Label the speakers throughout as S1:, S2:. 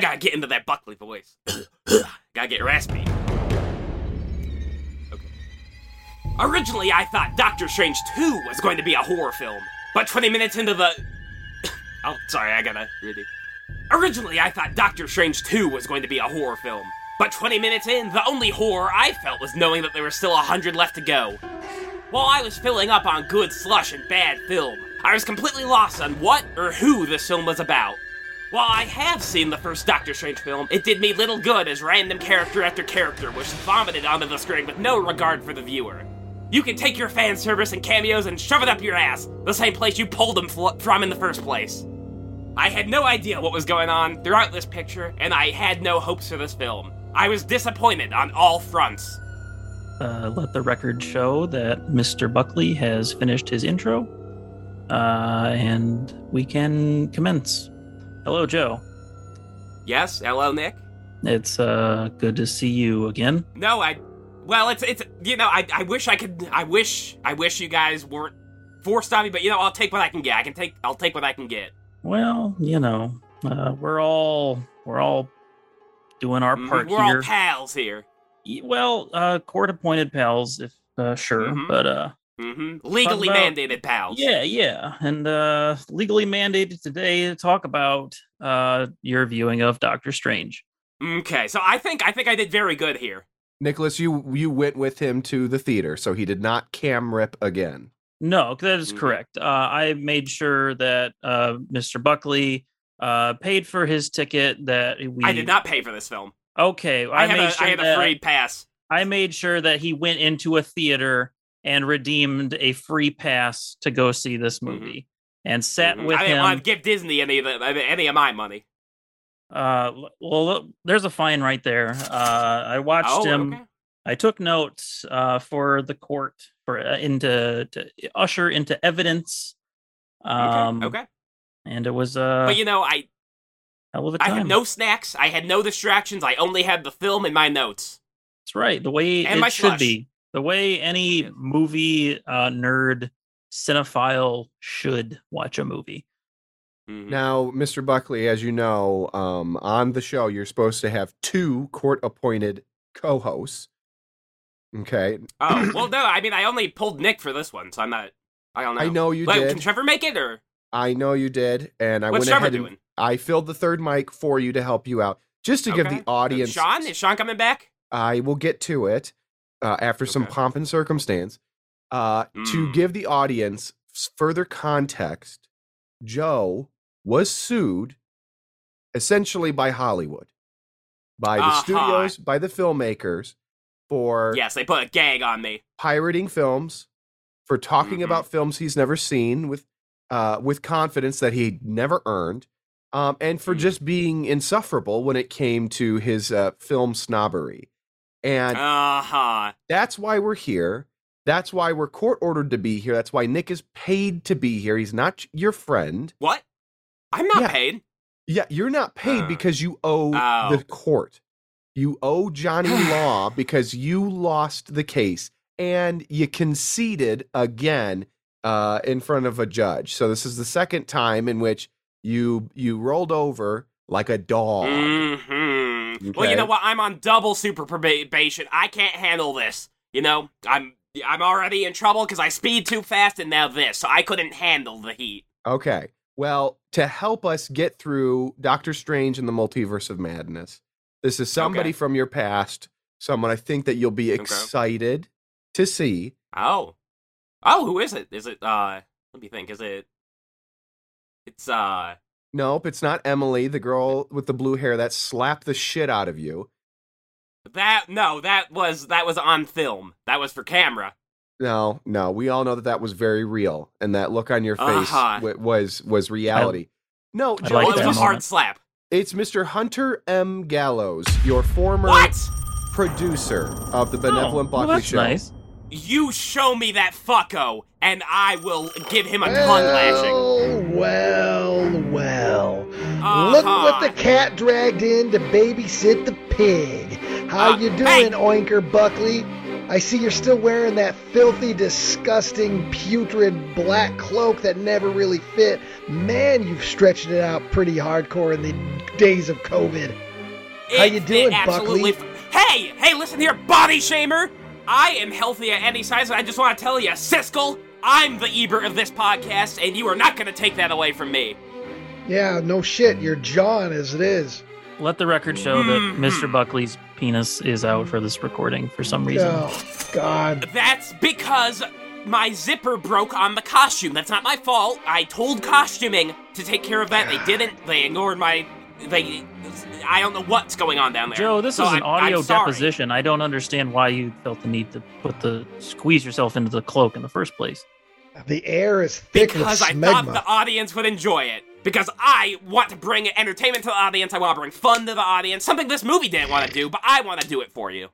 S1: I gotta get into that Buckley voice. gotta get raspy. Okay. Originally, I thought Doctor Strange 2 was going to be a horror film, but 20 minutes into the. oh, sorry, I gotta really. Originally, I thought Doctor Strange 2 was going to be a horror film, but 20 minutes in, the only horror I felt was knowing that there were still 100 left to go. While I was filling up on good slush and bad film, I was completely lost on what or who this film was about. While I have seen the first Doctor Strange film, it did me little good as random character after character was vomited onto the screen with no regard for the viewer. You can take your fan service and cameos and shove it up your ass, the same place you pulled them fl- from in the first place. I had no idea what was going on throughout this picture, and I had no hopes for this film. I was disappointed on all fronts.
S2: Uh, let the record show that Mr. Buckley has finished his intro, uh, and we can commence. Hello, Joe.
S1: Yes, hello, Nick.
S2: It's uh, good to see you again.
S1: No, I. Well, it's it's you know I I wish I could I wish I wish you guys weren't forced on me, but you know I'll take what I can get. I can take I'll take what I can get.
S2: Well, you know, uh, we're all we're all doing our
S1: Mhm,
S2: part
S1: We're
S2: here.
S1: all pals here.
S2: Well, uh, court-appointed pals, if uh, sure,
S1: Mhm.
S2: but uh,
S1: hmm Legally
S2: about-
S1: mandated pals.
S2: yeah, yeah, and uh, legally mandated today to talk about uh your viewing of Doctor Strange.
S1: Okay, so I think I think I did very good here.
S3: Nicholas, you you went with him to the theater, so he did not cam rip again.
S2: No, that is
S1: Mhm.
S2: correct. Uh, I made sure that uh, Mr. Buckley uh, paid for his ticket. That we
S1: I did not pay for this film.
S2: Okay,
S1: I,
S2: I,
S1: had a
S2: sure
S1: I had a free pass.
S2: I made sure that he went into a theater and redeemed a free pass to go see this
S1: Mhm.
S2: movie and sat
S1: Mhm.
S2: with
S1: I didn't
S2: him.
S1: want to give Disney any of the, any of my money.
S2: Uh, well, look, there's a fine right there. Uh, I watched
S1: Oh,
S2: him.
S1: okay.
S2: I took notes uh, for the court for uh, into to usher into evidence. Um,
S1: okay. okay.
S2: and it was uh,
S1: But you know, I
S2: hell of a
S1: I had no snacks. I had no distractions. I only had the film and my notes.
S2: That's right. The way
S1: And
S2: it
S1: my
S2: should
S1: slush.
S2: be. The way any movie uh, nerd cinephile should watch a movie.
S1: Mhm.
S3: Now, Mr. Buckley, as you know, um, on the show, you're supposed to have two court-appointed co-hosts. Okay,
S1: Oh well, no. I mean, I only pulled Nick for this one, so I'm not. I don't know.
S3: I know you
S1: Wait,
S3: did.
S1: Can Trevor make it or
S3: I know you did, and I
S1: what's
S3: went
S1: Trevor
S3: ahead and
S1: doing?
S3: I filled the third mic for you to help you out, just to give the audience.
S1: Sean is Sean coming back?
S3: I will get to it uh, after some pomp and circumstance. Uh, To
S1: Mm.
S3: give the audience further context, Joe was sued essentially by Hollywood, by the
S1: Uh-huh.
S3: studios, by the filmmakers for
S1: Yes, they put a gag on me.
S3: pirating films, for talking
S1: Mhm.
S3: about films he's never seen with uh, with confidence that he never earned, um, and for
S1: Mhm.
S3: just being insufferable when it came to his uh, film snobbery. And
S1: Uh huh.
S3: that's why we're here. That's why we're court ordered to be here. That's why Nick is paid to be here. He's not your friend.
S1: What? I'm not
S3: Yeah.
S1: paid.
S3: Yeah, you're not paid
S1: Uh,
S3: because you owe
S1: oh.
S3: the court. You owe Johnny Law because you lost the case and you conceded again uh, in front of a judge. So this is the second time in which you you rolled over like a dog.
S1: Hmm Well, you know what? I'm on double super probation. I can't handle this. You know, I'm I'm already in trouble because I speed too fast, and now this, so I couldn't handle the heat.
S3: Okay. Well, to help us get through Doctor Strange and the Multiverse of Madness, this is somebody
S1: Okay.
S3: from your past, someone I think that you'll be excited to see.
S1: Oh, oh, who is it? Is it? Uh, let me think. Is it? It's uh.
S3: Nope, it's not Emily, the girl with the blue hair that slapped the shit out of you.
S1: That no, that was that was on film. That was for camera.
S3: No, no, we all know that that was very real, and that look on your face
S1: Uh-huh.
S3: wa- was was reality. no, Joe,
S2: like
S1: it was a
S2: moment.
S1: hard slap.
S3: it's Mr. Hunter M. Gallows, your former
S1: What?
S3: producer of the Benevolent
S2: oh, well,
S3: Buckley
S2: that's
S3: Show.
S2: nice.
S1: You show me that fucko, and I will give him a tongue lashing.
S4: Well, well, well.
S1: Uh-huh.
S4: Look what the cat dragged in to babysit the pig. How
S1: Uh,
S4: you doing,
S1: hey!
S4: Oinker Buckley? I see you're still wearing that filthy, disgusting, putrid black cloak that never really fit. Man, you've stretched it out pretty hardcore in the days of COVID. How you doing,
S1: absolutely
S4: Buckley?
S1: f- Hey, hey, listen here, body shamer. I am healthy at any size, and I just want to tell you, Siskel, I'm the Ebert of this podcast, and you are not going to take that away from me.
S4: Yeah, no shit. You're John as it is.
S2: Let the record show that
S1: Mhm.
S2: Mr. Buckley's penis is out for this recording for some reason.
S4: Oh, God.
S1: That's because my zipper broke on the costume. That's not my fault. I told costuming to take care of that. They didn't. They ignored my. They. I don't know what's going on down there.
S2: Joe, this
S1: So
S2: is an
S1: I'm- I'm
S2: audio deposition. I don't understand why you felt the need to put the squeeze yourself into the cloak in the first place.
S4: The air is thick as well.
S1: Because
S4: with
S1: I thought the audience would enjoy it. Because I want to bring entertainment to the audience. I want to bring fun to the audience. Something this movie didn't want to do, but I want to do it for you.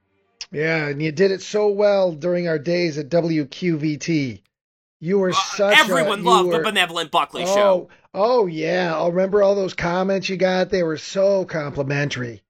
S4: Yeah, and you did it so well during our days at WQVT. You were
S1: Uh,
S4: such
S1: Everyone
S4: a,
S1: loved
S4: were,
S1: the Benevolent Buckley
S4: oh,
S1: show.
S4: Oh yeah, I remember all those comments you got. They were so complimentary.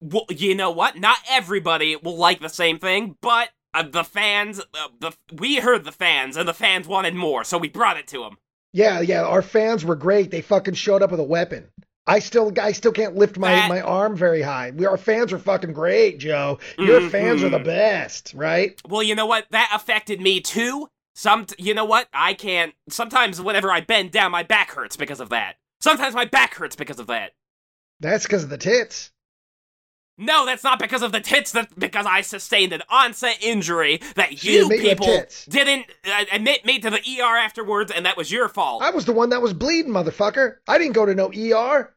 S1: Well, you know what? Not everybody will like the same thing, but uh, the fans, uh, the we heard the fans, and the fans wanted more, so we brought it to them.
S4: Yeah, yeah, our fans were great. They fucking showed up with a weapon. I still, I still can't lift my,
S1: That-
S4: my arm very high. We, our fans are fucking great, Joe. Your fans are the
S1: Mhm.
S4: best, right?
S1: Well, you know what? That affected me too. Some, you know what? I can't. Sometimes, whenever I bend down, my back hurts because of that. Sometimes my back hurts because of that.
S4: That's because of the tits.
S1: No, that's not because of the tits. That's because I sustained an onset injury that
S4: She
S1: you
S4: admit you have
S1: people didn't uh, admit me to the ER afterwards, and that was your fault.
S4: I was the one that was bleeding, motherfucker. I didn't go to no ER.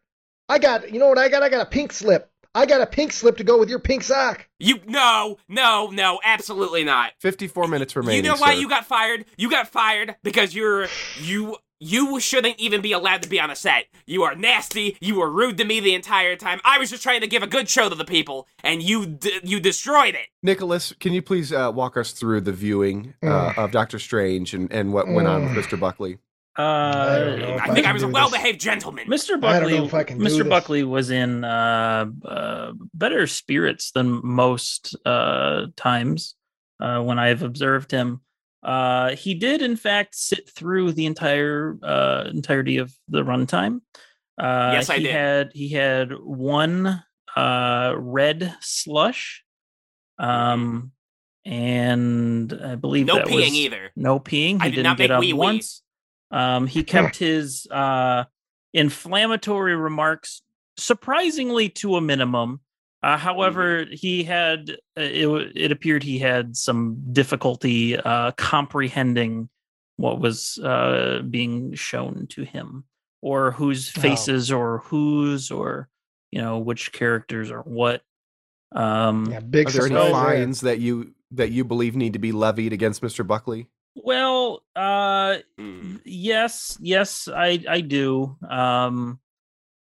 S4: I got, you know what I got? I got a pink slip. I got a pink slip to go with your pink sock.
S1: You no, no, no, absolutely not.
S3: 54 minutes remaining.
S1: you know why
S3: sir.
S1: you got fired? You got fired because you're you you shouldn't even be allowed to be on a set. You are nasty. You were rude to me the entire time. I was just trying to give a good show to the people, and you d- you destroyed it.
S3: Nicholas, can you please uh, walk us through the viewing uh,
S4: Mm.
S3: of Doctor Strange and, and what went on with
S4: Mm.
S3: Mr. Buckley?
S2: Uh,
S4: don't know if
S1: I
S4: I
S1: think I
S4: can
S1: was a well-behaved gentleman.
S2: Mr.
S4: I don't
S2: Buckley,
S4: know if I can
S2: Mr.
S4: this.
S2: Buckley was in uh, uh, better spirits than most uh, times uh, when I've observed him. Uh, he did, in fact, sit through the entire uh, entirety of the runtime. Uh,
S1: Yes, I
S2: he
S1: did.
S2: Had he had one uh, red slush, um, and I believe
S1: no
S2: that
S1: peeing
S2: was
S1: either.
S2: no peeing. He
S1: I did
S2: didn't
S1: not
S2: get
S1: make
S2: up
S1: wee-wee.
S2: once. Um, he kept his uh, inflammatory remarks surprisingly to a minimum. Uh, however,
S1: Mm-hmm.
S2: he had uh, it, it appeared he had some difficulty uh, comprehending what was uh, being shown to him, or whose
S4: Oh.
S2: faces, or whose, or you know which characters or what. Um,
S4: Yeah, big
S3: Are there any
S4: surprise there.
S3: fines that you that you believe need to be levied against Mr. Buckley?
S2: Well, uh,
S1: Mm.
S2: yes, yes, I I do. Um,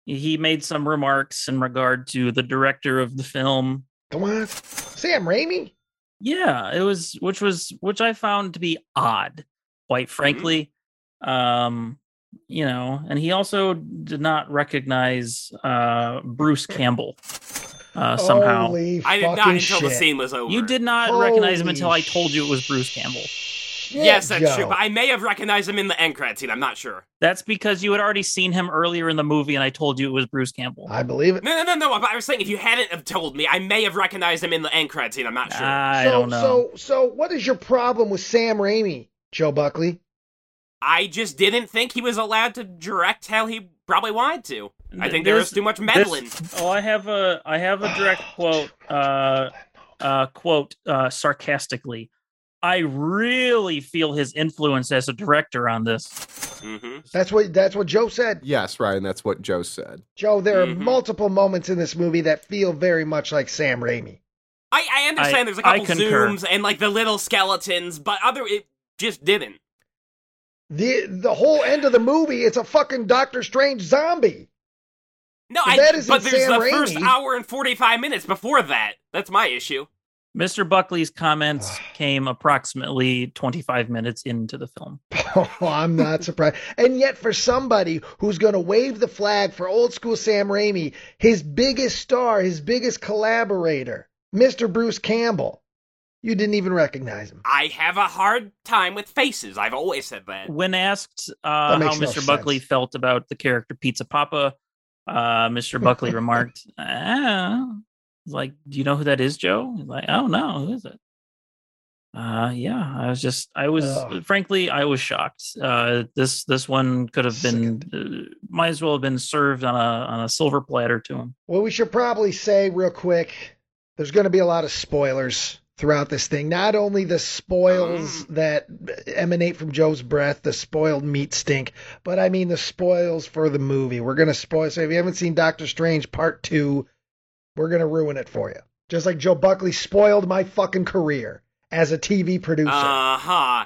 S2: he made some remarks in regard to the director of the film.
S4: Come on, Sam Raimi.
S2: Yeah, it was which was which I found to be odd, quite frankly. Um, you know, and he also did not recognize uh Bruce Campbell uh somehow.
S4: Holy
S1: I did not
S4: fucking
S1: until the
S4: shit.
S1: scene was over.
S2: You did not recognize him until I told you it was Bruce Campbell.
S4: Shit,
S1: Yes, that's
S4: Joe.
S1: true. But I may have recognized him in the end credit scene. I'm not sure.
S2: That's because you had already seen him earlier in the movie, and I told you it was Bruce Campbell.
S4: I believe it.
S1: No, no, no, no. But I was saying if you hadn't have told me, I may have recognized him in the end credit scene. I'm not sure.
S2: I
S4: so,
S2: don't know.
S4: So, so what is your problem with Sam Raimi, Joe Buckley?
S1: I just didn't think he was allowed to direct how he probably wanted to. I think there was too much
S2: this-
S1: meddling.
S2: oh, I have a I have a direct quote. Uh, uh, quote uh, sarcastically. I really feel his influence as a director on this.
S1: hmm
S4: That's what that's what Joe said.
S3: Yes, Ryan, that's what Joe said.
S4: Joe, there
S1: Mhm.
S4: are multiple moments in this movie that feel very much like Sam Raimi.
S1: I, I understand
S2: I-
S1: there's a couple zooms and like the little skeletons, but other it just didn't.
S4: The the whole end of the movie, it's a fucking Doctor Strange zombie.
S1: No, I,
S4: that isn't
S1: but there's
S4: Sam
S1: the first hour and 45 minutes before that. That's my issue.
S2: Mr. Buckley's comments came approximately 25 minutes into the film.
S4: Oh, I'm not surprised. And yet, for somebody who's going to wave the flag for old school Sam Raimi, his biggest star, his biggest collaborator, Mr. Bruce Campbell, You didn't even recognize him.
S1: I have a hard time with faces. I've always said that.
S2: When asked uh,
S4: That
S2: how
S4: no
S2: Mr. Buckley felt about the character Pizza Poppa, uh, Mr. Buckley remarked, ah. Like, do you know who that is, Joe? He's like, oh no, who is it? Uh, yeah, I was just, I was,
S4: Ugh.
S2: frankly, I was shocked. Uh, this this one could have been, uh, might as well have been served on a on a silver platter to him.
S4: Well, we should probably say real quick there's going to be a lot of spoilers throughout this thing. Not only the spoils that emanate from Joe's breath, the spoiled meat stink, but I mean the spoils for the movie. We're going to spoil. So if you haven't seen Doctor Strange Part 2, we're going to ruin it for you. Just like Joe Buckley spoiled my fucking career as a TV producer.
S1: Uh huh.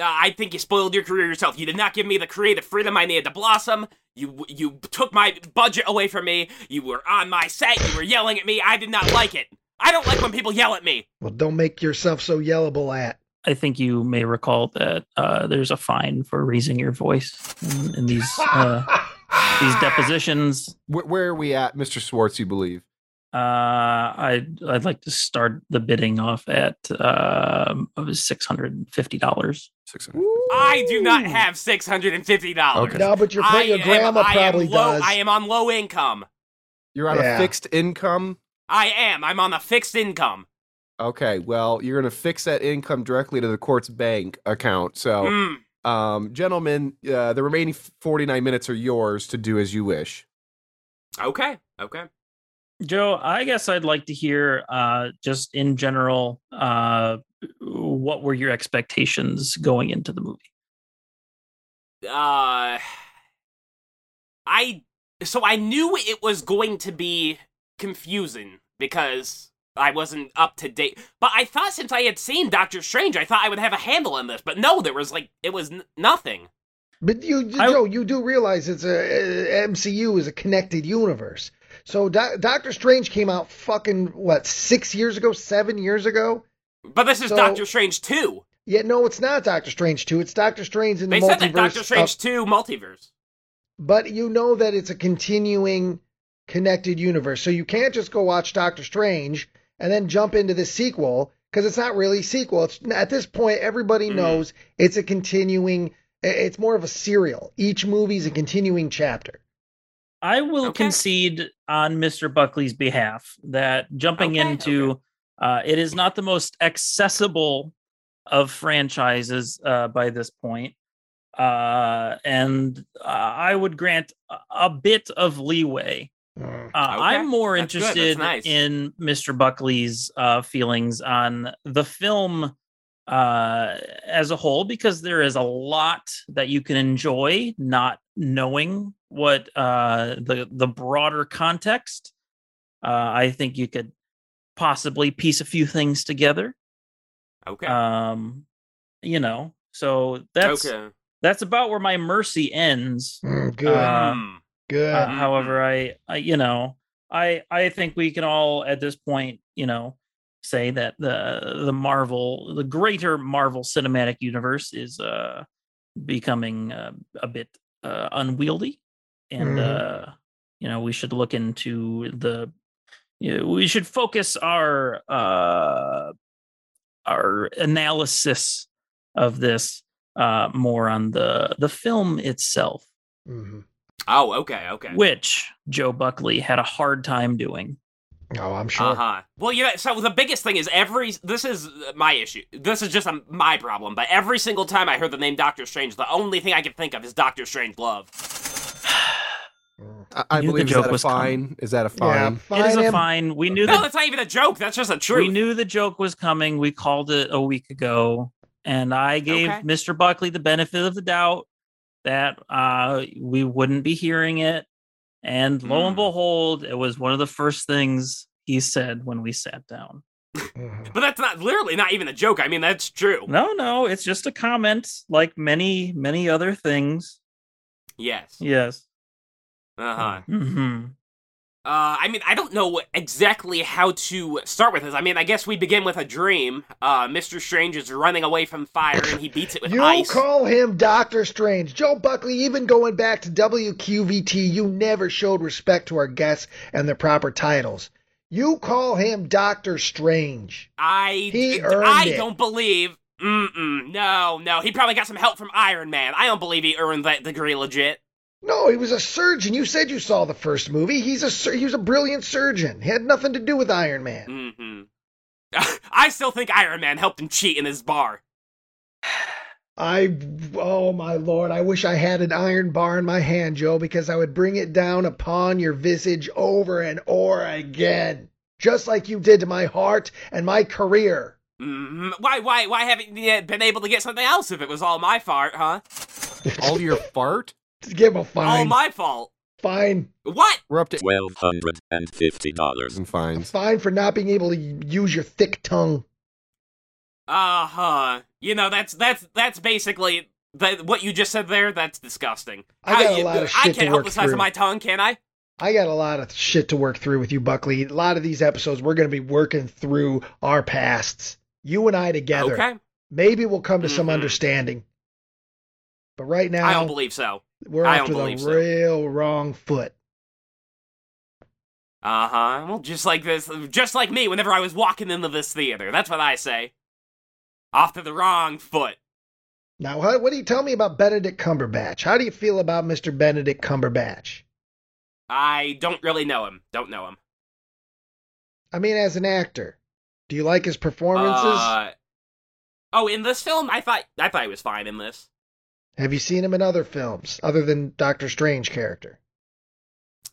S1: I think you spoiled your career yourself. You did not give me the creative freedom I needed to blossom. You you took my budget away from me. You were on my set. You were yelling at me. I did not like it. I don't like when people yell at me.
S4: well, don't make yourself so yellable at.
S2: I think you may recall that uh, there's a fine for raising your voice in, in these uh, these depositions.
S3: Where, where are we at, Mr. Swartz? You believe?
S2: Uh, I'd I'd like to start the bidding off at um, six hundred and fifty dollars.
S3: Six hundred.
S1: I do not have six hundred and fifty dollars.
S3: Okay.
S4: No, but your,
S1: I
S4: your grandma
S1: am
S4: probably
S1: low,
S4: does.
S1: I am on low income.
S3: You're on
S4: Yeah.
S3: a fixed income.
S1: I am. I'm on a fixed income.
S3: Okay, well, you're gonna fix that income directly to the court's bank account. So,
S1: Hmm.
S3: um, gentlemen, uh, the remaining 49 minutes are yours to do as you wish.
S1: Okay. Okay.
S2: Joe, I guess I'd like to hear, uh, just in general, uh, what were your expectations going into the movie?
S1: uh I so I knew it was going to be confusing because I wasn't up to date. But I thought since I had seen Doctor Strange, I thought I would have a handle on this. But no, there was like it was n- nothing.
S4: But you,
S2: I-
S4: Joe, you do realize it's a, a MCU is a connected universe. So Do- Doctor Strange came out fucking what six years ago, seven years ago.
S1: But this is
S4: So-
S1: Doctor Strange 2.
S4: Yeah, no, it's not Doctor Strange two. It's Doctor Strange in the multiverse.
S1: They said that Doctor
S4: of-
S1: Strange 2 multiverse.
S4: but you know that it's a continuing connected universe. So you can't just go watch Doctor Strange and then jump into the sequel because it's not really a sequel. It's at this point everybody
S1: Mhm.
S4: knows it's a continuing. It's more of a serial. Each movie is a continuing chapter.
S2: I will
S1: Okay.
S2: concede on Mr. Buckley's behalf that jumping
S1: Okay,
S2: into uh, it is not the most accessible of franchises uh, by this point. Uh, and uh, I would grant a, a bit of leeway.
S4: Mm.
S2: Uh,
S1: Okay,
S2: I'm more
S1: that's that's
S2: interested
S1: nice.
S2: in Mr. Buckley's uh, feelings on the film uh, as a whole because there is a lot that you can enjoy not knowing what uh, the the broader context. Uh, I think you could possibly piece a few things together.
S1: Okay.
S2: Um, you know, so that's
S1: okay.
S2: that's about where my mercy ends.
S4: Mm, good,
S2: Uh,
S1: Hmm.
S4: good.
S2: Uh, however, I, I, you know, I, I think we can all at this point, you know, say that the the Marvel, the greater Marvel Cinematic Universe is uh becoming uh, a bit uh, unwieldy, and
S4: Mhm.
S2: uh, you know, we should look into the, you know, we should focus our uh our analysis of this uh more on the the film itself
S4: Mm-hmm.
S1: Oh, okay, okay.
S2: which Joe Buckley had a hard time doing.
S4: Oh, I'm sure.
S1: Uh huh. Well, you know, so the biggest thing is every. This is my issue. This is just a, my problem. But every single time I heard the name Doctor Strange, the only thing I could think of is Doctor Strangelove.
S4: Mm.
S3: I, I
S2: Knew the
S3: believe is
S2: joke
S3: that a
S2: was coming.
S3: fine? Is that a
S4: Yeah,
S3: fine?
S4: fine
S2: it is a fine. We knew
S1: No,
S2: that
S1: that's not even a joke. That's just a truth.
S2: we knew the joke was coming. We called it a week ago, and I gave
S1: Okay.
S2: Mr. Buckley the benefit of the doubt that uh, we wouldn't be hearing it. And lo and
S1: Hmm.
S2: behold, it was one of the first things he said when we sat down.
S4: Mhm.
S1: But that's not literally not even a joke. I mean, that's true.
S2: No, no, it's just a comment, like many, many other things.
S1: Yes.
S2: Yes.
S1: Uh huh.
S2: Mm-hmm.
S1: Uh, I mean, I don't know exactly how to start with this. I mean, I guess we begin with a dream. Uh, Mr. Strange is running away from fire and he beats it with
S4: You
S1: ice.
S4: call him Doctor Strange. Joe Buckley, even going back to WQVT, you never showed respect to our guests and their proper titles. You call him Doctor Strange.
S1: I
S4: He earned
S1: I
S4: it.
S1: don't believe. Mm-mm. No, no. He probably got some help from Iron Man. I don't believe he earned that degree legit.
S4: No, he was a surgeon. You said you saw the first movie. He's a sur- he was a brilliant surgeon. He had nothing to do with Iron Man.
S1: Mm-hmm. I still think Iron Man helped him cheat in his bar.
S4: I oh my lord, I wish I had an iron bar in my hand, Joe, because I would bring it down upon your visage over and over again, just like you did to my heart and my career.
S1: Mm, why, why, why haven't you been able to get something else if it was all my fault, huh?
S3: All your fart?
S4: Give him a
S1: All my fault.
S4: fine.
S1: What?
S3: We're up to
S5: twelve hundred and fifty dollars.
S3: and fines.
S4: Fine for not being able to use your thick tongue.
S1: Uh huh. You know that's that's that's basically that what you just said there. That's disgusting.
S4: I got
S1: How
S4: a
S1: you-
S4: lot of
S1: I
S4: shit
S1: can't
S4: to
S1: help
S4: work
S1: the size
S4: through.
S1: of my tongue, can I?
S4: I got a lot of shit to work through with you, Buckley. A lot of these episodes, we're going to be working through our pasts. You and I together.
S1: Okay.
S4: Maybe we'll come to some
S1: Mhm.
S4: understanding. But right now,
S1: I don't believe so.
S4: We're
S1: I
S4: to the
S1: so.
S4: real wrong foot.
S1: Uh huh. Well, just like this, just like me. Whenever I was walking into this theater, that's what I say. Off to the wrong foot.
S4: Now, what, what do you tell me about Benedict Cumberbatch? How do you feel about Mr. Benedict Cumberbatch?
S1: I don't really know him. Don't know him.
S4: I mean, as an actor, do you like his performances?
S1: Uh, oh, in this film, I thought I thought he was fine in this.
S4: Have you seen him in other films other than Doctor Strange character?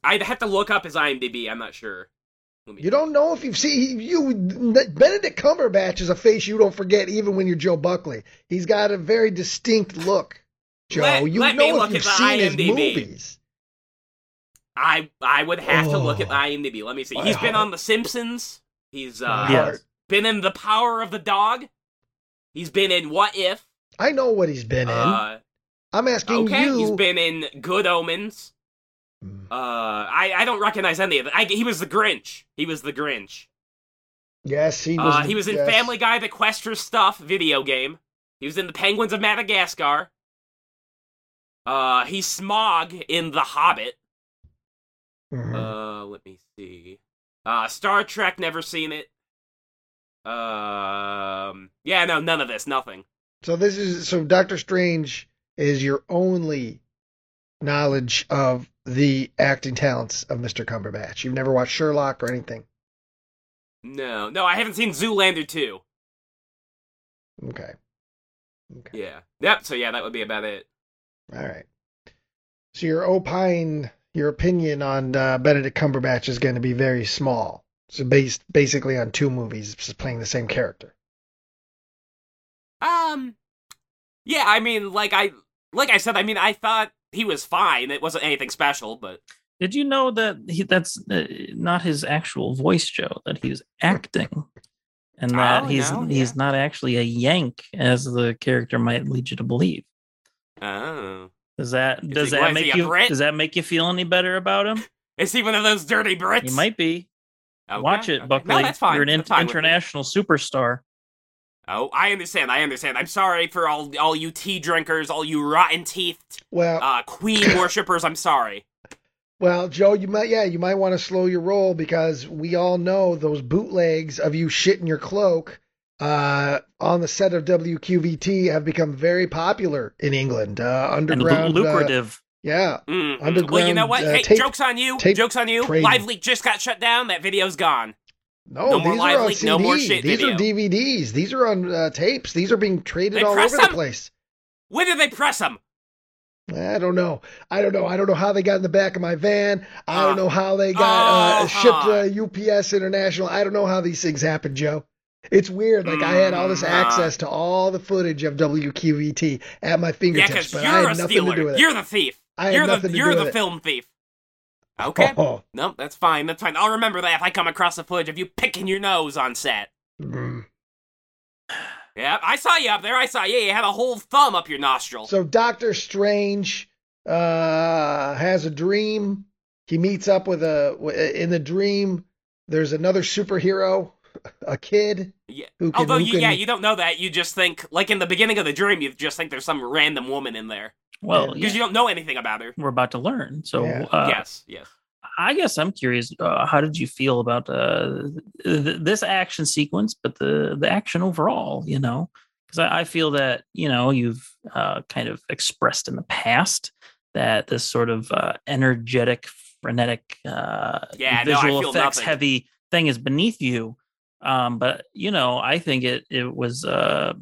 S1: I'd have to look up his IMDb. I'm not sure. Let me-
S4: You don't know if you've seen you. Benedict Cumberbatch is a face you don't forget, even when you're Joe Buckley. He's got a very distinct look. Joe,
S1: Let-
S4: you
S1: let
S4: know
S1: look
S4: if you've seen his
S1: IMDb.
S4: movies.
S1: I I would have to look at
S4: Oh.
S1: the IMDb. Let me see. He's been on The Simpsons. He's uh been in The Power of the Dog. He's been in What If.
S4: I know what he's been in. I'm asking
S1: okay,
S4: you.
S1: Okay, he's been in Good Omens.
S4: Mm.
S1: Uh, I I don't recognize any of it. I, he was the Grinch. He was the Grinch.
S4: yes, he was.
S1: Uh, he was in
S4: yes.
S1: Family Guy, the Quest for Stuff video game. He was in The Penguins of Madagascar. Uh, he's Smaug in The Hobbit.
S4: Mhm.
S1: Uh, let me see. Uh, Star Trek, never seen it. Um, yeah, no, none of this, nothing.
S4: So this is so Doctor Strange is your only knowledge of the acting talents of Mr. Cumberbatch. You've never watched Sherlock or anything.
S1: No, no, I haven't seen Zoolander 2.
S4: Okay. Okay.
S1: Yeah. Yep, so yeah, that would be about it.
S4: All right. So your opine, your opinion on uh, Benedict Cumberbatch is going to be very small. So based basically on two movies, just playing the same character.
S1: Um, yeah, I mean, like I, like I said, I mean, I thought he was fine. It wasn't anything special, but
S2: Did you know that he, that's uh, not his actual voice, Joe? That he's acting, and that
S1: Oh,
S2: he's
S1: no,
S2: he's
S1: yeah.
S2: not actually a Yank, as the character might lead you to believe.
S1: oh,
S2: Does that
S1: Is
S2: does
S1: he-
S2: that make you does that make you feel any better about him?
S1: is he one of those dirty Brits?
S2: He might be.
S1: Okay,
S2: Watch it,
S1: okay.
S2: Buckley.
S1: No, that's fine.
S2: You're an in-
S1: fine
S2: international superstar.
S1: Oh, I understand. I understand. I'm sorry for all all you tea drinkers, all you rotten teethed
S4: Well,
S1: uh, queen worshippers. I'm sorry.
S4: well, Joe, you might yeah, you might want to slow your roll because we all know those bootlegs of you shitting your cloak uh, on the set of WQVT have become very popular in England. Uh,
S2: And lu-
S4: underground, uh,
S2: lucrative.
S4: yeah,
S1: Mm, mm.
S4: Underground,
S1: well, you know what?
S4: uh,
S1: hey,
S4: tape-
S1: jokes on you. Jokes on you.
S4: trading.
S1: LiveLeak just got shut down. That video's gone.
S4: No,
S1: No
S4: these are on
S1: leak,
S4: CD.
S1: no more shit
S4: These are. DVDs. These are on uh, tapes. These are being traded
S1: They
S4: all over the place.
S1: When did they press them?
S4: I don't know. I don't know. I don't know how they got in the back of my van. I don't
S1: Uh,
S4: know how they got uh,
S1: uh-huh.
S4: shipped uh, UPS International. I don't know how these things happen, Joe. It's weird. Like I had all this
S1: Mm, uh.
S4: access to all the footage of WQVT at my fingertips,
S1: because
S4: but I had nothing to do with it.
S1: You're the thief.
S4: I had
S1: you're
S4: nothing
S1: the
S4: to
S1: you're the film thief. Okay.
S4: Oh,
S1: No, that's fine. That's fine. I'll remember that if I come across the footage of you picking your nose on set.
S4: mm.
S1: Yeah, I saw you up there. I saw you. You had a whole thumb up your nostril.
S4: So Doctor Strange uh, has a dream. He meets up with a in the dream. There's another superhero, a kid
S1: yeah.
S4: who can.
S1: Although, you,
S4: can
S1: yeah, you don't know that. You just think, like in the beginning of the dream, you just think there's some random woman in there
S2: Well,
S1: because
S2: yeah,
S1: you don't know anything about her.
S2: we're about to learn. So,
S4: Yeah.
S2: uh,
S1: yes, yes.
S2: I guess I'm curious. Uh, how did you feel about uh, th- this action sequence, but the the action overall? You know, because I, I, feel that you know you've uh, kind of expressed in the past that this sort of uh, energetic, frenetic, uh,
S1: yeah,
S2: visual
S1: no,
S2: effects
S1: nothing.
S2: heavy thing is beneath you. Um, but you know, I think it it was uh,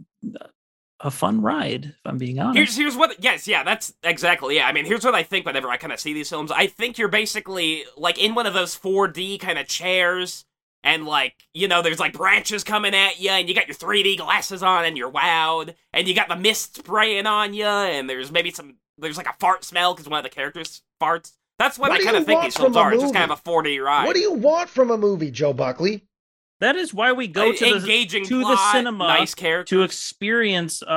S2: a fun ride. If I'm being honest.
S1: Here's here's what yes, yeah, that's exactly yeah. I mean, here's what I think whenever I kind of see these films. I think you're basically like in one of those 4D kind of chairs and like, you know, there's like branches coming at you and you got your 3D glasses on and you're wowed and you got the mist spraying on you and there's maybe some there's like a fart smell cuz one of the characters farts. That's what,
S4: What
S1: I kind of think these films are. It's just kind of a 4D ride.
S4: What do you want from a movie, Joe Buckley?
S2: That is why we go
S1: Uh,
S2: to the
S1: engaging
S2: to the cinema
S1: nice characters.
S2: to experience uh,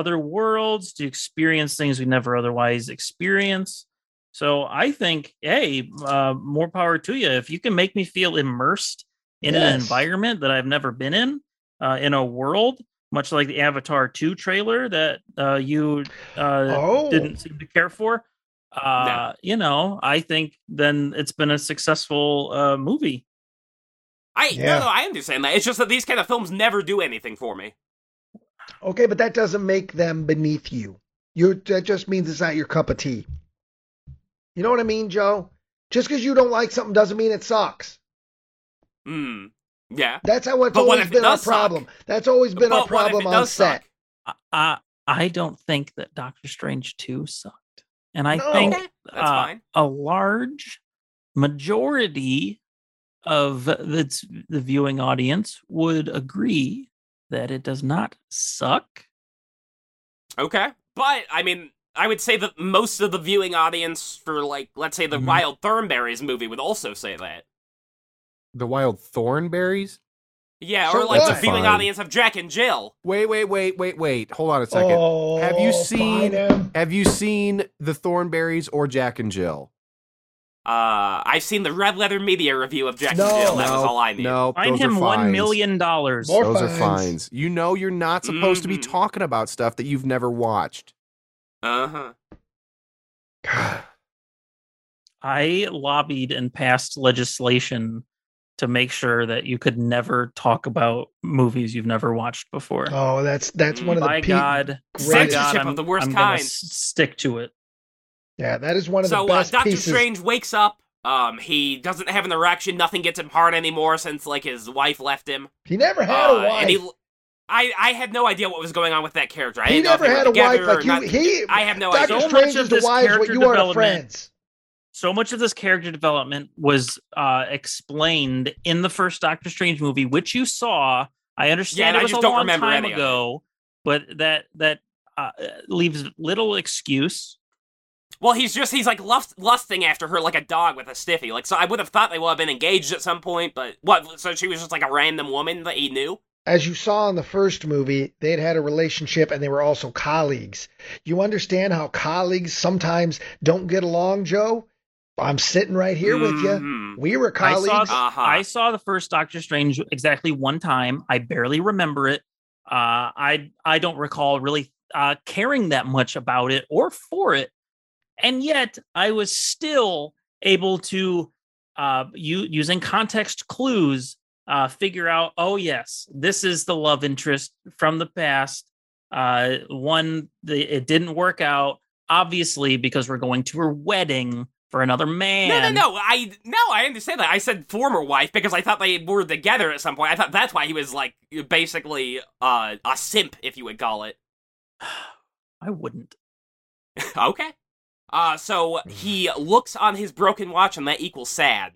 S2: other worlds, to experience things we never otherwise experience. So I think, hey, uh, more power to you. If you can make me feel immersed in an environment that I've never been in, uh, in a world, much like the Avatar 2 trailer that uh, you uh,
S4: Oh.
S2: didn't seem to care for, uh, you know, I think then it's been a successful uh, movie.
S1: I
S4: Yeah.
S1: no, no, I understand that. It's just that these kind of films never do anything for me.
S4: Okay, but that doesn't make them beneath you. You that just means it's not your cup of tea. You know what I mean, Joe? Just because you don't like something doesn't mean it sucks.
S1: Hmm. Yeah.
S4: That's how it's
S1: But
S4: always
S1: if it
S4: been our
S1: does suck?
S4: problem. That's always been our
S1: But what if
S4: problem on set.
S1: suck?
S2: I I don't think that Doctor Strange 2 sucked. And I
S4: No.
S2: think
S1: Okay, that's
S2: uh,
S1: fine.
S2: a large majority of the, the viewing audience would agree that it does not suck.
S1: Okay. But I mean, I would say that most of the viewing audience for like let's say the
S2: Mhm.
S1: Wild Thornberrys movie would also say that.
S3: The wild Thornberrys?
S1: Yeah,
S4: So
S1: or like the viewing
S3: Fine.
S1: audience of Jack and Jill.
S3: Wait, wait, wait, wait, wait. Hold on a second.
S4: Oh,
S3: Have you seen- Have you seen the Thornberries or Jack and Jill?
S1: Uh, I've seen the Red Letter Media review of Jack
S4: No.
S1: Jill. That
S3: no,
S1: was all I knew.
S3: No,
S2: Find him
S3: are
S2: one
S3: fines.
S2: million dollars.
S4: More
S3: Those are
S4: fines.
S3: fines. You know you're not supposed to be
S1: Mhm.
S3: talking about stuff that you've never watched.
S1: Uh huh.
S2: I lobbied and passed legislation to make sure that you could never talk about movies you've never watched before.
S4: Oh, that's that's one of the
S2: By
S4: pe-
S2: God, by
S4: greatest-
S2: God,
S1: Censorship
S2: I'm,
S1: of the worst
S2: I'm
S1: kind.
S2: s- stick to it.
S4: Yeah, that is one of
S1: So
S4: the
S1: uh,
S4: best
S1: Doctor
S4: pieces.
S1: Strange wakes up. Um, he doesn't have an erection. Nothing gets him hard anymore since like his wife left him.
S4: He never had
S1: Uh,
S4: a wife.
S1: and he, I I had no idea what was going on with that character. I
S4: he
S1: didn't know if
S4: never had a wife like you.
S1: not.
S4: He,
S1: I have no
S4: Doctor
S1: idea.
S2: So
S4: Strange
S2: much of
S4: is the
S2: this
S4: wives what
S2: character
S4: you are to
S2: development-
S4: friends.
S2: so much of this character development was uh, explained in the first Doctor Strange movie, which you saw. I understand
S1: Yeah, and
S2: it
S1: I just
S2: a
S1: don't
S2: long
S1: remember
S2: time
S1: any
S2: ago, but that that uh, leaves little excuse.
S1: Well, he's just he's like lust, lusting after her like a dog with a stiffy. Like so, I would have thought they would have been engaged at some point, but what? So she was just like a random woman that he knew.
S4: As you saw in the first movie, they had had a relationship and they were also colleagues. You understand how colleagues sometimes don't get along, Joe? I'm sitting right here with you. We were
S2: I
S4: colleagues.
S2: saw,
S1: Uh-huh.
S2: I saw the first Doctor Strange exactly one time. I barely remember it. Uh, I I don't recall really uh, caring that much about it or for it, and yet I was still able to, uh, u- using context clues, uh, figure out. Oh yes, this is the love interest from the past. Uh, one, the, it didn't work out, obviously because we're going to her wedding for another man.
S1: No, no, no. I no, I understand that. I said former wife because I thought they were together at some point. I thought that's why he was like basically uh, a simp, if you would call it.
S2: I wouldn't.
S1: okay. Uh, so he looks on his broken watch, and that equals sad.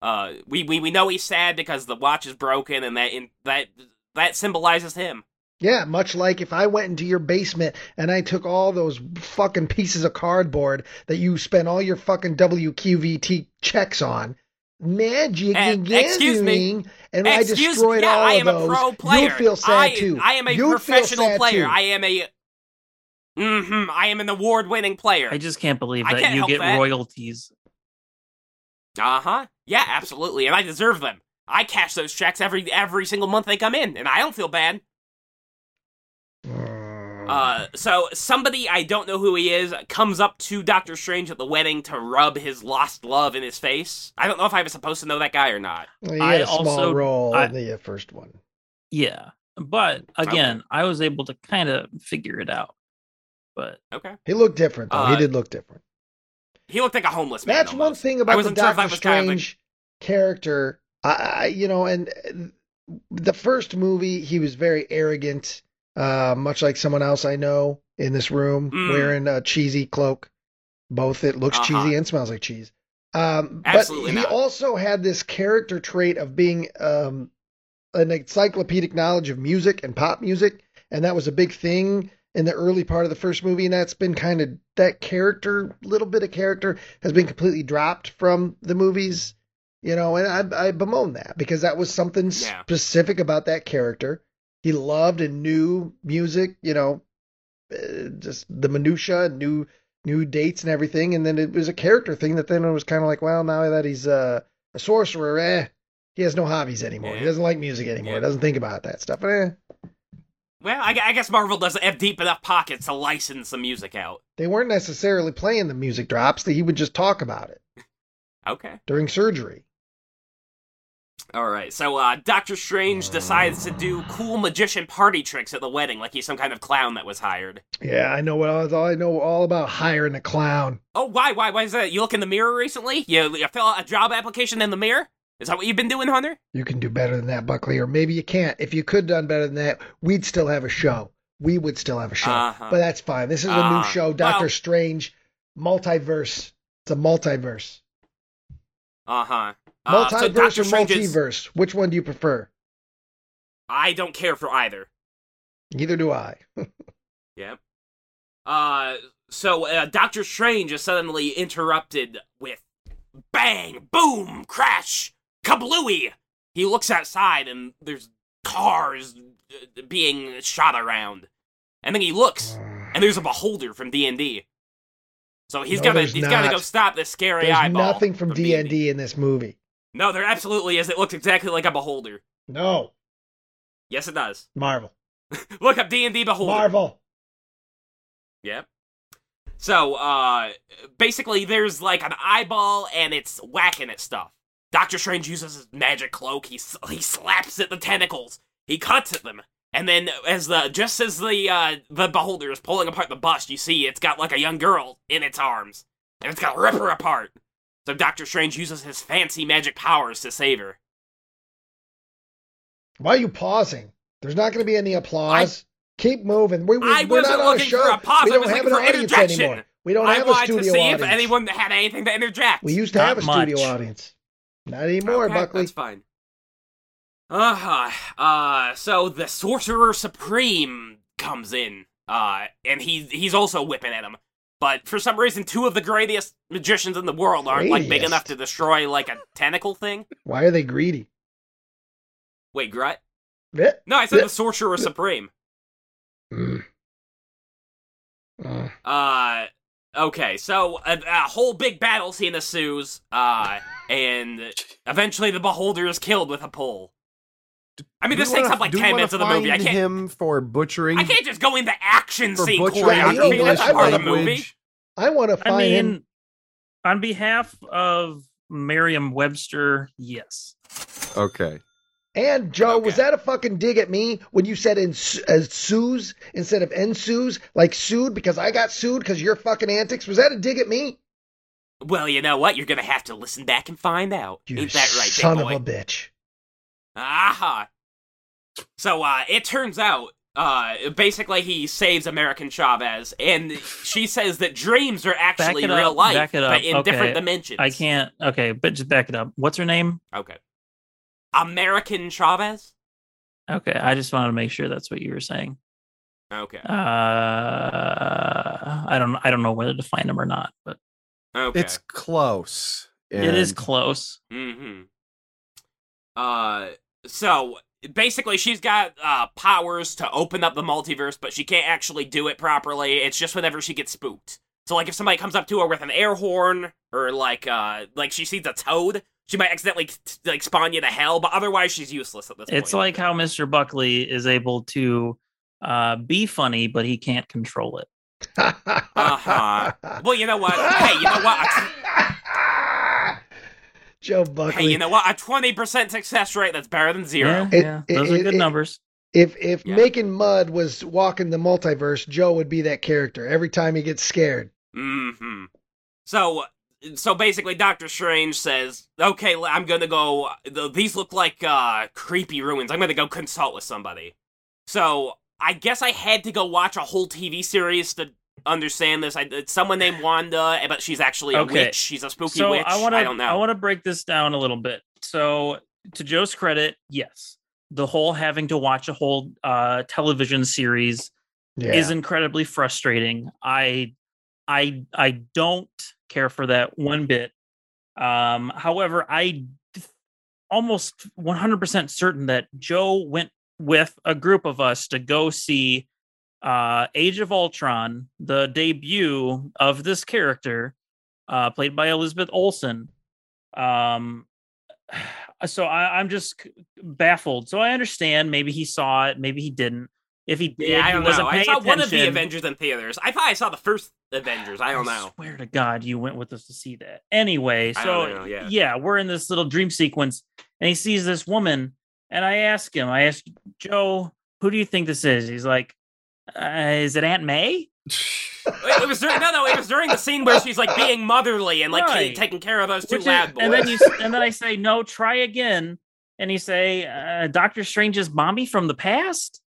S1: Uh, we, we we know he's sad because the watch is broken, and that in, that that symbolizes him.
S4: Yeah, much like if I went into your basement and I took all those fucking pieces of cardboard that you spent all your fucking WQVT checks on, magic and
S1: excuse me.
S4: gathering, and I destroyed
S1: me, yeah,
S4: all
S1: I
S4: of
S1: am
S4: those,
S1: a pro player.
S4: you'd feel sad
S1: I,
S4: too.
S1: I am a
S4: You'd feel
S1: professional
S4: sad
S1: player.
S4: too.
S1: I am a. Mm-hmm. I am an award-winning player.
S2: I just can't believe that
S1: can't
S2: you get
S1: that.
S2: royalties.
S1: Uh huh. Yeah, absolutely, and I deserve them. I cash those checks every every single month they come in, and I don't feel bad. Uh, so somebody I don't know who he is comes up to Doctor Strange at the wedding to rub his lost love in his face. I don't know if I was supposed to know that guy or not.
S4: Well, he
S2: I
S4: had a small
S2: also-
S4: role
S2: I-
S4: in the uh, first one.
S2: Yeah, but again, I was able to kind of figure it out. But
S1: Okay,
S4: He looked different, though. he
S1: Uh,
S4: did look different.
S1: he looked like a homeless man.
S4: That's one
S1: almost.
S4: thing
S1: I
S4: about the
S1: wasn't sure if that
S4: Doctor
S1: was kind of a-
S4: Strange character. I, I, you know, and uh, the first movie, he was very arrogant, uh, much like someone else I know in this room
S1: Mm.
S4: wearing a cheesy cloak. Both it looks
S1: Uh-huh.
S4: cheesy and smells like cheese. Um,
S1: Absolutely
S4: but he
S1: not.
S4: also had this character trait of being um, an encyclopedic knowledge of music and pop music, and that was a big thing in the early part of the first movie, and that's been kind of that character, little bit of character, has been completely dropped from the movies. You know, and I, I bemoan that because that was something
S1: Yeah.
S4: specific about that character. He loved and knew music, you know, uh, just the minutia, new new dates and everything, and then it was a character thing that then it was kind of like, well, now that he's uh, a sorcerer, eh, he has no hobbies anymore. He doesn't like music anymore.
S1: Yeah.
S4: He doesn't think about that stuff. Eh,
S1: Well, I, I guess Marvel doesn't have deep enough pockets to license the music out.
S4: they weren't necessarily playing the music drops. That He would just talk about it
S1: Okay.
S4: during surgery.
S1: All right. So, uh, Doctor Strange decides to do cool magician party tricks at the wedding, like he's some kind of clown that was hired.
S4: Yeah, I know what all I know all about hiring a clown.
S1: Oh, why? Why? Why is that? You look in the mirror recently? You, you fill out a job application in the mirror? Is that what you've been doing, Hunter?
S4: You can do better than that, Buckley, or maybe you can't. If you could done better than that, we'd still have a show. We would still have a show.
S1: Uh-huh.
S4: But that's fine. This is a new
S1: Uh,
S4: show, Doctor
S1: well-
S4: Strange, multiverse. It's a multiverse.
S1: Uh-huh. Uh,
S4: Multiverse
S1: Doctor
S4: or multiverse? Which one do you prefer?
S1: I don't care for either.
S4: Neither do I.
S1: Yep. Uh, so uh, Doctor Strange is suddenly interrupted with bang, boom, crash, kablooey. He looks outside and there's cars uh, being shot around, and then he looks and there's a beholder from D and D. So he's
S4: No,
S1: gotta he's gotta go stop this scary
S4: There's
S1: eyeball.
S4: nothing from D and D in this movie.
S1: No, there absolutely is. It looks exactly like a beholder.
S4: No,
S1: Yes, it does.
S4: Marvel.
S1: Look up D and D beholder.
S4: Marvel.
S1: Yep. So, uh, basically, there's like an eyeball and it's whacking at stuff. Doctor Strange uses his magic cloak. He he slaps at the tentacles. He cuts at them, and then as the just as the uh the beholder is pulling apart the bust, you see it's got like a young girl in its arms, and it's gonna rip her apart. So Doctor Strange uses his fancy magic powers to save her.
S4: Why are you pausing? There's not going to be any applause. Keep moving. We, we,
S1: I
S4: we're
S1: wasn't
S4: not on a
S1: looking
S4: show.
S1: for a pause,
S4: We
S1: I
S4: don't
S1: was
S4: have an
S1: for
S4: audience
S1: interjection.
S4: anymore. We don't
S1: I
S4: have a studio audience.
S1: I wanted to see
S4: audience.
S1: if anyone had anything to interject.
S4: We used to
S2: Not
S4: have a studio audience. Not anymore,
S1: Okay,
S4: Buckley.
S1: That's fine. Uh huh. uh, so the Sorcerer Supreme comes in, uh, and he he's also whipping at him. But for some reason, two of the greatest magicians in the world aren't like big
S4: Greatest?
S1: enough to destroy like a tentacle thing.
S4: Why are they greedy?
S1: Wait, Grut?
S4: Eh,
S1: No, I said the Sorcerer Supreme.
S4: mm. Uh,
S1: Uh, okay, so a, a whole big battle scene ensues, uh, and eventually the Beholder is killed with a pole. I mean,
S3: Do
S1: this takes
S3: wanna-
S1: up like ten
S3: wanna
S1: minutes of the movie. I can't.
S3: him for butchering.
S1: I can't just go into action
S3: for
S1: scene
S3: butchering
S4: choreography.
S1: choreography.
S4: You
S1: That's?
S4: I
S1: part of the
S4: wanna-
S1: movie.
S4: I want to
S2: I
S4: find
S2: mean,
S4: him.
S2: on behalf of Merriam-Webster, yes.
S3: Okay.
S4: And Joe, was that a fucking dig at me when you said in as sues instead of ensues, like sued because I got sued because your fucking antics? Was that a dig at me?
S1: Well, you know what? You're gonna have to listen back and find out.
S4: You
S1: Ain't that right, big
S4: son
S1: boy?
S4: of a bitch.
S1: Aha. So, uh, it turns out, uh, basically he saves American Chavez, and she says that dreams are actually real
S2: up,
S1: life,
S2: back it
S1: but in
S2: Okay,
S1: different dimensions.
S2: I can't. Okay, but just back it up. What's her name?
S1: Okay. American Chavez?
S2: Okay, I just wanted to make sure that's what you were saying.
S1: Okay.
S2: Uh, I don't. I don't know whether to find him or not, but
S1: Okay.
S3: It's close.
S2: it is close.
S1: Mm-hmm. Uh, so basically, she's got uh powers to open up the multiverse, but she can't actually do it properly. It's just whenever she gets spooked. So, like, if somebody comes up to her with an air horn, or like, uh, like she sees a toad, she might accidentally like spawn you to hell. But otherwise, she's useless at this point.
S2: It's like how Mr. Buckley is able to uh, be funny, but he can't control it.
S1: Uh-huh. Well, you know what? Hey, you know what?
S4: Joe Buckley.
S1: Hey, you know what? A twenty percent success rate that's better than zero.
S2: Yeah,
S4: It-
S2: yeah.
S4: it-
S2: those are good
S4: it-
S2: numbers.
S4: If if
S1: Yeah.
S4: making mud was walking the multiverse, Joe would be that character every time he gets scared.
S1: Mm-hmm. So, so basically, Doctor Strange says, "Okay, I'm gonna go. These look like uh, creepy ruins. I'm gonna go consult with somebody." So, I guess I had to go watch a whole TV series to understand this. I, it's someone named Wanda, but she's actually a
S2: Okay.
S1: witch. She's a spooky
S2: so
S1: witch.
S2: I want to
S1: I don't know.
S2: I want to break this down a little bit. So to Joe's credit, yes, the whole having to watch a whole uh, television series
S4: Yeah.
S2: is incredibly frustrating. I I I don't care for that one bit. Um, however, I almost 100% certain that Joe went with a group of us to go see uh, Age of Ultron, the debut of this character, uh, played by Elizabeth Olsen. Um, so I, I'm just baffled. So I understand. Maybe he saw it. Maybe he didn't. If he did,
S1: yeah, I don't know. I saw one of the. Avengers in theaters. I thought I saw the first Avengers. I don't know.
S2: swear to God, you went with us to see that. Anyway, so
S1: know, yeah.
S2: we're in this little dream sequence, and he sees this woman, and I ask him, I ask Joe, who do you think this is? He's like, uh, is it Aunt May?
S1: it was during, no, no. It was during the scene where she's like being motherly and like
S2: Right.
S1: taking care of those two
S2: Which is-
S1: boys.
S2: and then you, and then I say, no, try again, and you say, uh, Doctor Strange's mommy from the past.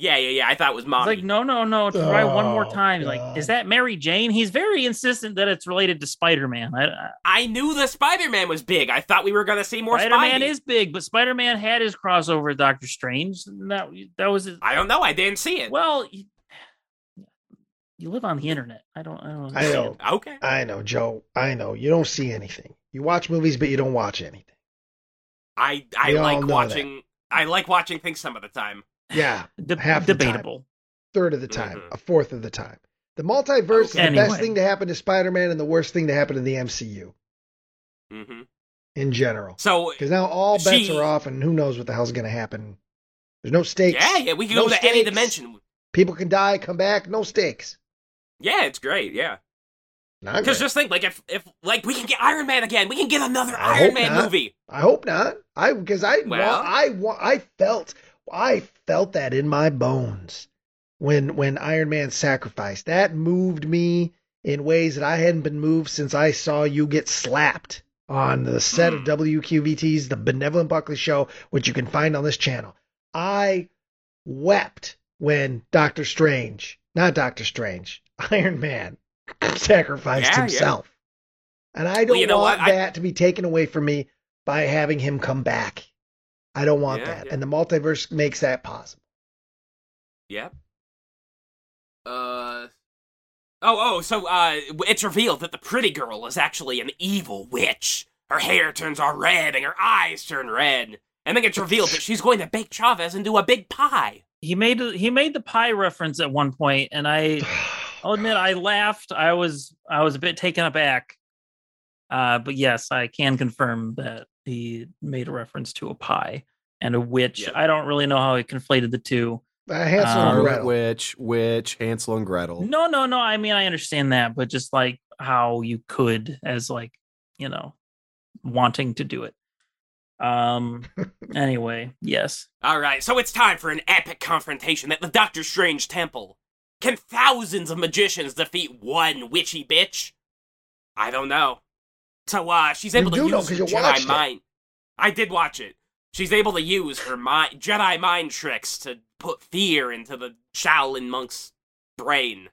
S1: Yeah, yeah, yeah. I thought it was
S2: He's
S1: mommy.
S2: like, no, no, no, try one more
S4: Oh,
S2: time. Like, is that Mary Jane? He's very insistent that it's related to Spider Man. I, I,
S1: I knew the Spider-Man was big. I thought we were gonna see more
S2: Spider Man is big, but Spider Man had his crossover with Doctor Strange. and That that was his,
S1: I don't know. I didn't see it.
S2: well. You, you live on the internet. I don't. I don't.
S4: I know.
S2: understand.
S1: okay.
S4: I know, Joe. I know. You don't see anything. You watch movies, but you don't watch anything.
S1: I I
S4: We
S1: like
S4: know
S1: watching. I like watching things some of the time.
S4: Yeah,
S2: De-
S4: Half the time.
S2: debatable.
S4: third of the time,
S1: Mhm.
S4: a fourth of the time. The multiverse is the
S2: Anyway.
S4: best thing to happen to Spider-Man and the worst thing to happen to the MCU
S1: hmm
S4: in general.
S1: So
S4: Because now all bets
S1: She-
S4: are off, and who knows what the hell's going to happen. There's no stakes.
S1: yeah, yeah, we can
S4: No
S1: go to any dimension.
S4: People can die, come back, no stakes.
S1: Yeah, it's great. Yeah, because just think, like, if if like we can get Iron Man again, we can get another
S4: I
S1: Iron Man
S4: not.
S1: movie.
S4: I hope not. I because I
S1: Well-
S4: wa- I I felt I felt that in my bones when when Iron Man sacrificed. That moved me in ways that I hadn't been moved since I saw you get slapped on the set of
S1: Hmm.
S4: WQVT's The Benevolent Buckley Show, which you can find on this channel. I wept when Doctor Strange, not Doctor Strange, Iron Man sacrificed
S1: Yeah, yeah.
S4: himself. And I don't
S1: you know
S4: want
S1: what? I-
S4: that to be taken away from me by having him come back. I don't want
S1: Yeah,
S4: that.
S1: yeah.
S4: And the multiverse makes that possible.
S1: Yep. Uh. Oh, oh, so, uh, it's revealed that the pretty girl is actually an evil witch. Her hair turns all red and her eyes turn red. And then it's revealed that she's going to bake Chavez into a big pie.
S2: He made he made the pie reference at one point, and I I'll admit I laughed. I was I was a bit taken aback. Uh, but yes, I can confirm that he made a reference to a pie and a witch.
S1: Yep.
S2: I don't really know how he conflated the two.
S4: Uh, Hansel
S2: Um,
S4: and
S3: Scarlet
S4: Gretel.
S3: Witch, Witch, Hansel and Gretel.
S2: No, no, no. I mean, I understand that, but just like how you could, as like you know, wanting to do it. Um. anyway, yes.
S1: Alright, so it's time for an epic confrontation at the Doctor Strange Temple. Can thousands of magicians defeat one witchy bitch? I don't know. So, uh, she's able
S4: do
S1: to
S4: know,
S1: use
S4: 'cause
S1: her
S4: you watched
S1: Jedi
S4: it.
S1: mind. I did watch it. She's able to use her mi- Jedi mind tricks to put fear into the Shaolin monk's brain.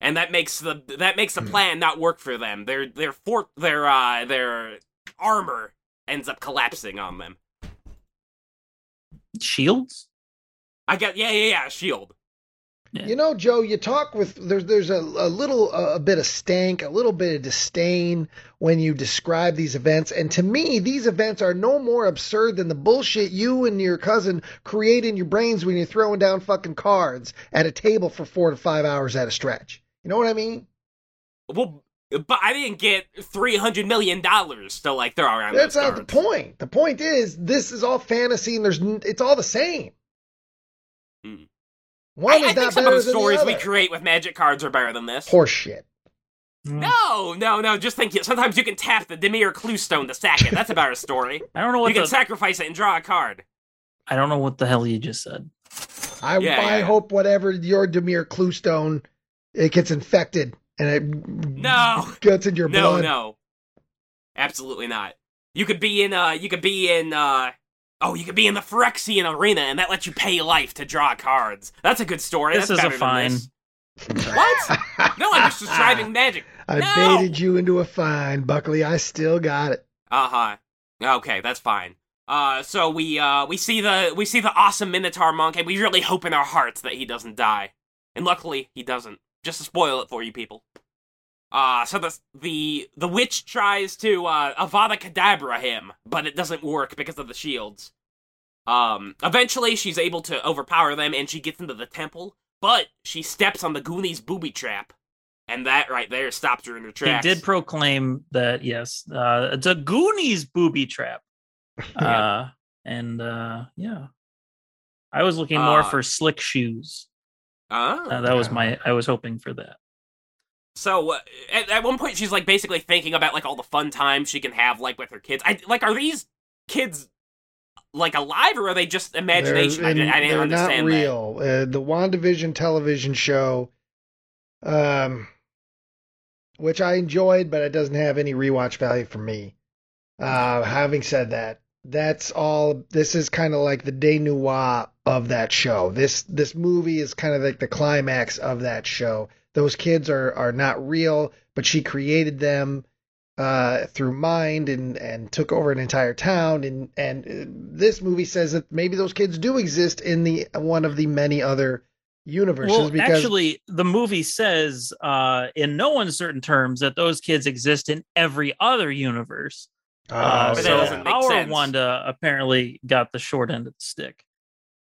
S1: And that makes the that makes the
S4: Hmm.
S1: plan not work for them. Their their fort their uh their armor ends up collapsing on them.
S2: Shields.
S1: I got yeah yeah yeah shield.
S2: Yeah.
S4: You know, Joe, you talk with there's there's a, a little a, bit of stank, a little bit of disdain when you describe these events, and to me, these events are no more absurd than the bullshit you and your cousin create in your brains when you're throwing down fucking cards at a table for four to five hours at a stretch. You know what I mean?
S1: Well, but I didn't get three hundred million dollars to like throw around.
S4: That's not the point. The point is this is all fantasy, and there's it's all the same.
S1: Hmm.
S4: One
S1: I,
S4: is
S1: I
S4: not
S1: think some of the stories
S4: the
S1: we create with magic cards are better than this.
S4: Horseshit.
S1: No, no, no. Just think. Sometimes you can tap the Dimir Cluestone to sack it. That's about a better story.
S2: I don't know
S1: You
S2: what
S1: can sacrifice it and draw a card.
S2: I don't know what the hell you just said.
S4: I,
S1: Yeah,
S4: I
S1: yeah.
S4: hope whatever your Dimir Cluestone, it gets infected and it
S1: No.
S4: gets in your
S1: No,
S4: blood.
S1: no. Absolutely not. You could be in uh you could be in uh oh, you could be in the Phyrexian arena and that lets you pay life to draw cards. That's a good story.
S2: This
S1: That's
S2: is a fine.
S1: What? No, I'm just describing magic.
S4: I
S1: No!
S4: baited you into a fine, Buckley. I still got it.
S1: Uh-huh. Okay, that's fine. Uh so we uh we see the we see the awesome Minotaur monk and we really hope in our hearts that he doesn't die. And luckily he doesn't. Just to spoil it for you people. Uh, so the the the witch tries to uh, Avada Kedavra him, but it doesn't work because of the shields. Um, eventually she's able to overpower them, and she gets into the temple, but she steps on the Goonies booby trap, and that right there stops her in her tracks.
S2: He did proclaim that yes, uh, it's a Goonies booby trap. Uh, and uh, yeah, I was looking more
S1: Uh,
S2: for slick shoes.
S1: Oh.
S2: Uh, that was my. I was hoping for that.
S1: So uh, at, at one point, she's like basically thinking about like all the fun times she can have like with her kids. I like, are these kids like alive or are they just imagination? I,
S4: They're,
S1: didn't- I didn't
S4: they're
S1: understand
S4: not
S1: that.
S4: real. Uh, the WandaVision television show, um, which I enjoyed, but it doesn't have any rewatch value for me. Uh, having said that, that's all. This is kind of like the denouement of that show. This this movie is kind of like the climax of that show. Those kids are are not real, but she created them uh, through mind and and took over an entire town. And and uh, this movie says that maybe those kids do exist in the one of the many other universes.
S2: Well,
S4: because
S2: actually, the movie says uh, in no uncertain terms that those kids exist in every other universe.
S4: Oh,
S2: Uh, so our
S1: sense.
S2: Wanda apparently got the short end of the stick.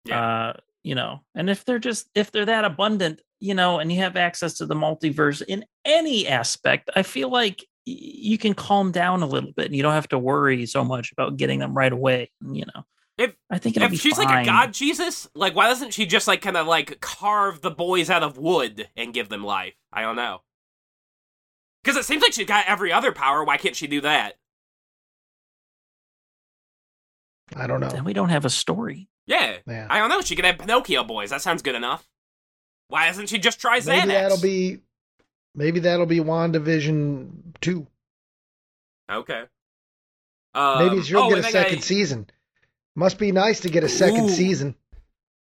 S1: Yeah.
S2: Uh, you know, and if they're just if they're that abundant, you know, and you have access to the multiverse in any aspect, I feel like you can calm down a little bit and you don't have to worry so much about getting them right away. You know,
S1: If-
S2: I think it'll
S1: If
S2: be
S1: she's like a god Jesus, like why doesn't she just like kind of like carve the boys out of wood and give them life? I don't know. Because it seems like she's got every other power. Why can't she do that?
S4: I don't know.
S2: then we don't have a story.
S1: Yeah,
S4: Yeah.
S1: I don't know. She could have Pinocchio boys. That sounds good enough. Why doesn't she just try Xanax?
S4: Maybe that'll be maybe that'll be WandaVision two.
S1: okay. Um,
S4: Maybe she'll
S1: oh,
S4: get a
S1: then I-
S4: second season. Must be nice to get a second
S1: Ooh.
S4: season.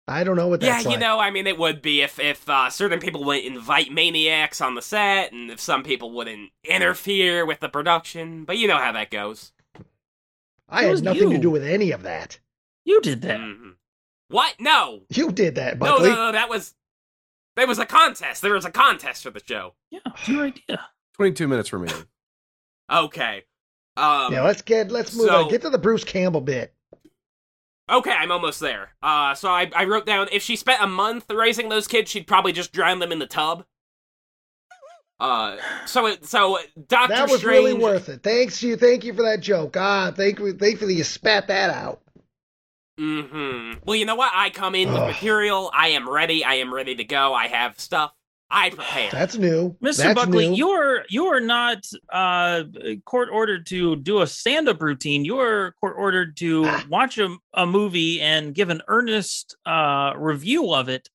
S4: I don't know what that's Yeah,
S1: you
S4: like.
S1: know, I mean, it would be if if uh, certain people would invite maniacs on the set, and if some people wouldn't interfere with the production. But you know how that goes.
S4: I
S2: It
S4: had
S2: was
S4: nothing to do with any of that.
S2: You did that.
S1: Mhm. What? No,
S4: You did that,
S1: no,
S4: Buckley.
S1: no, no. That was there was a contest. There was a contest for the show.
S2: Yeah, it's your idea.
S3: 22 minutes remaining.
S1: Okay. Um,
S4: yeah, let's get let's move
S1: so-
S4: on. Get to the Bruce Campbell bit.
S1: Okay, I'm almost there. Uh, so I, I wrote down if she spent a month raising those kids, she'd probably just drown them in the tub. Uh, so it, so Doctor
S4: That was
S1: Strange.
S4: really worth it. Thanks you, thank you for that joke. Ah, thank you, thankfully you spat that out.
S1: Mm-hmm. Well, you know what? I come in with material. I am ready. I am ready to go. I have stuff. I prepare.
S4: That's new,
S2: Mr.
S4: That's
S2: Buckley,
S4: new.
S2: you're you're not uh, court ordered to do a stand-up routine. You're court ordered to
S4: Ah.
S2: watch a, a movie and give an earnest uh, review of it.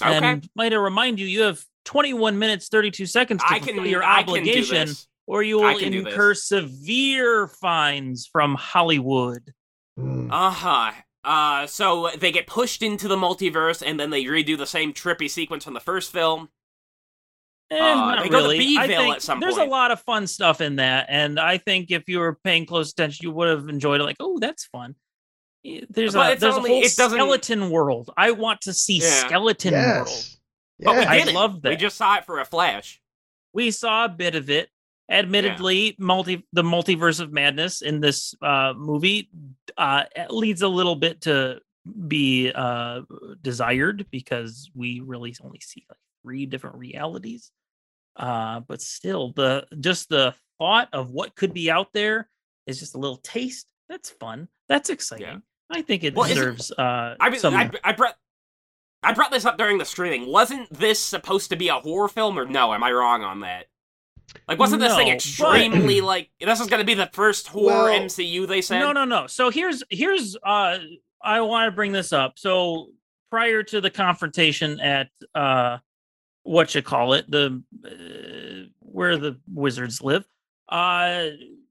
S1: okay.
S2: And might I remind you, you have 21 minutes 32 seconds to
S1: I
S2: fulfill
S1: can.
S2: your
S1: I can do
S2: obligation,
S1: this.
S2: or you will
S1: can this.
S2: incur severe fines from Hollywood.
S4: Mm.
S1: Uh huh. Uh, so they get pushed into the multiverse, and then they redo the same trippy sequence from the first film.
S2: Eh,
S1: Uh,
S2: not
S1: they go to
S2: really. I think
S1: at some
S2: there's
S1: point.
S2: a lot of fun stuff in that, and I think if you were paying close attention, you would have enjoyed it. Like, oh, that's fun. Eh, There's
S1: But
S2: a
S1: it's
S2: there's
S1: only-
S2: a whole
S1: it
S2: skeleton world. I want to see
S1: Yeah.
S2: skeleton world.
S4: Yes.
S1: But we
S4: Yeah.
S2: I
S1: didn't.
S2: love
S1: We
S2: that.
S1: just saw it for a flash.
S2: We saw a bit of it. Admittedly, multi the multiverse of madness in this uh, movie uh, leads a little bit to be uh, desired because we really only see like three different realities. Uh, but still, the just the thought of what could be out there is just a little taste. That's fun. That's exciting. I think it
S1: Well,
S2: deserves uh,
S1: I
S2: some.
S1: I, I brought. I brought this up during the streaming. Wasn't this supposed to be a horror film, or no? Am I wrong on that? Like, wasn't this thing
S2: No,
S1: extremely like this is going to be the first horror
S4: Well,
S1: MCU? They said.
S2: No, no, no. So here's here's uh I want to bring this up. So prior to the confrontation at uh what you call it, the uh, where the wizards live, uh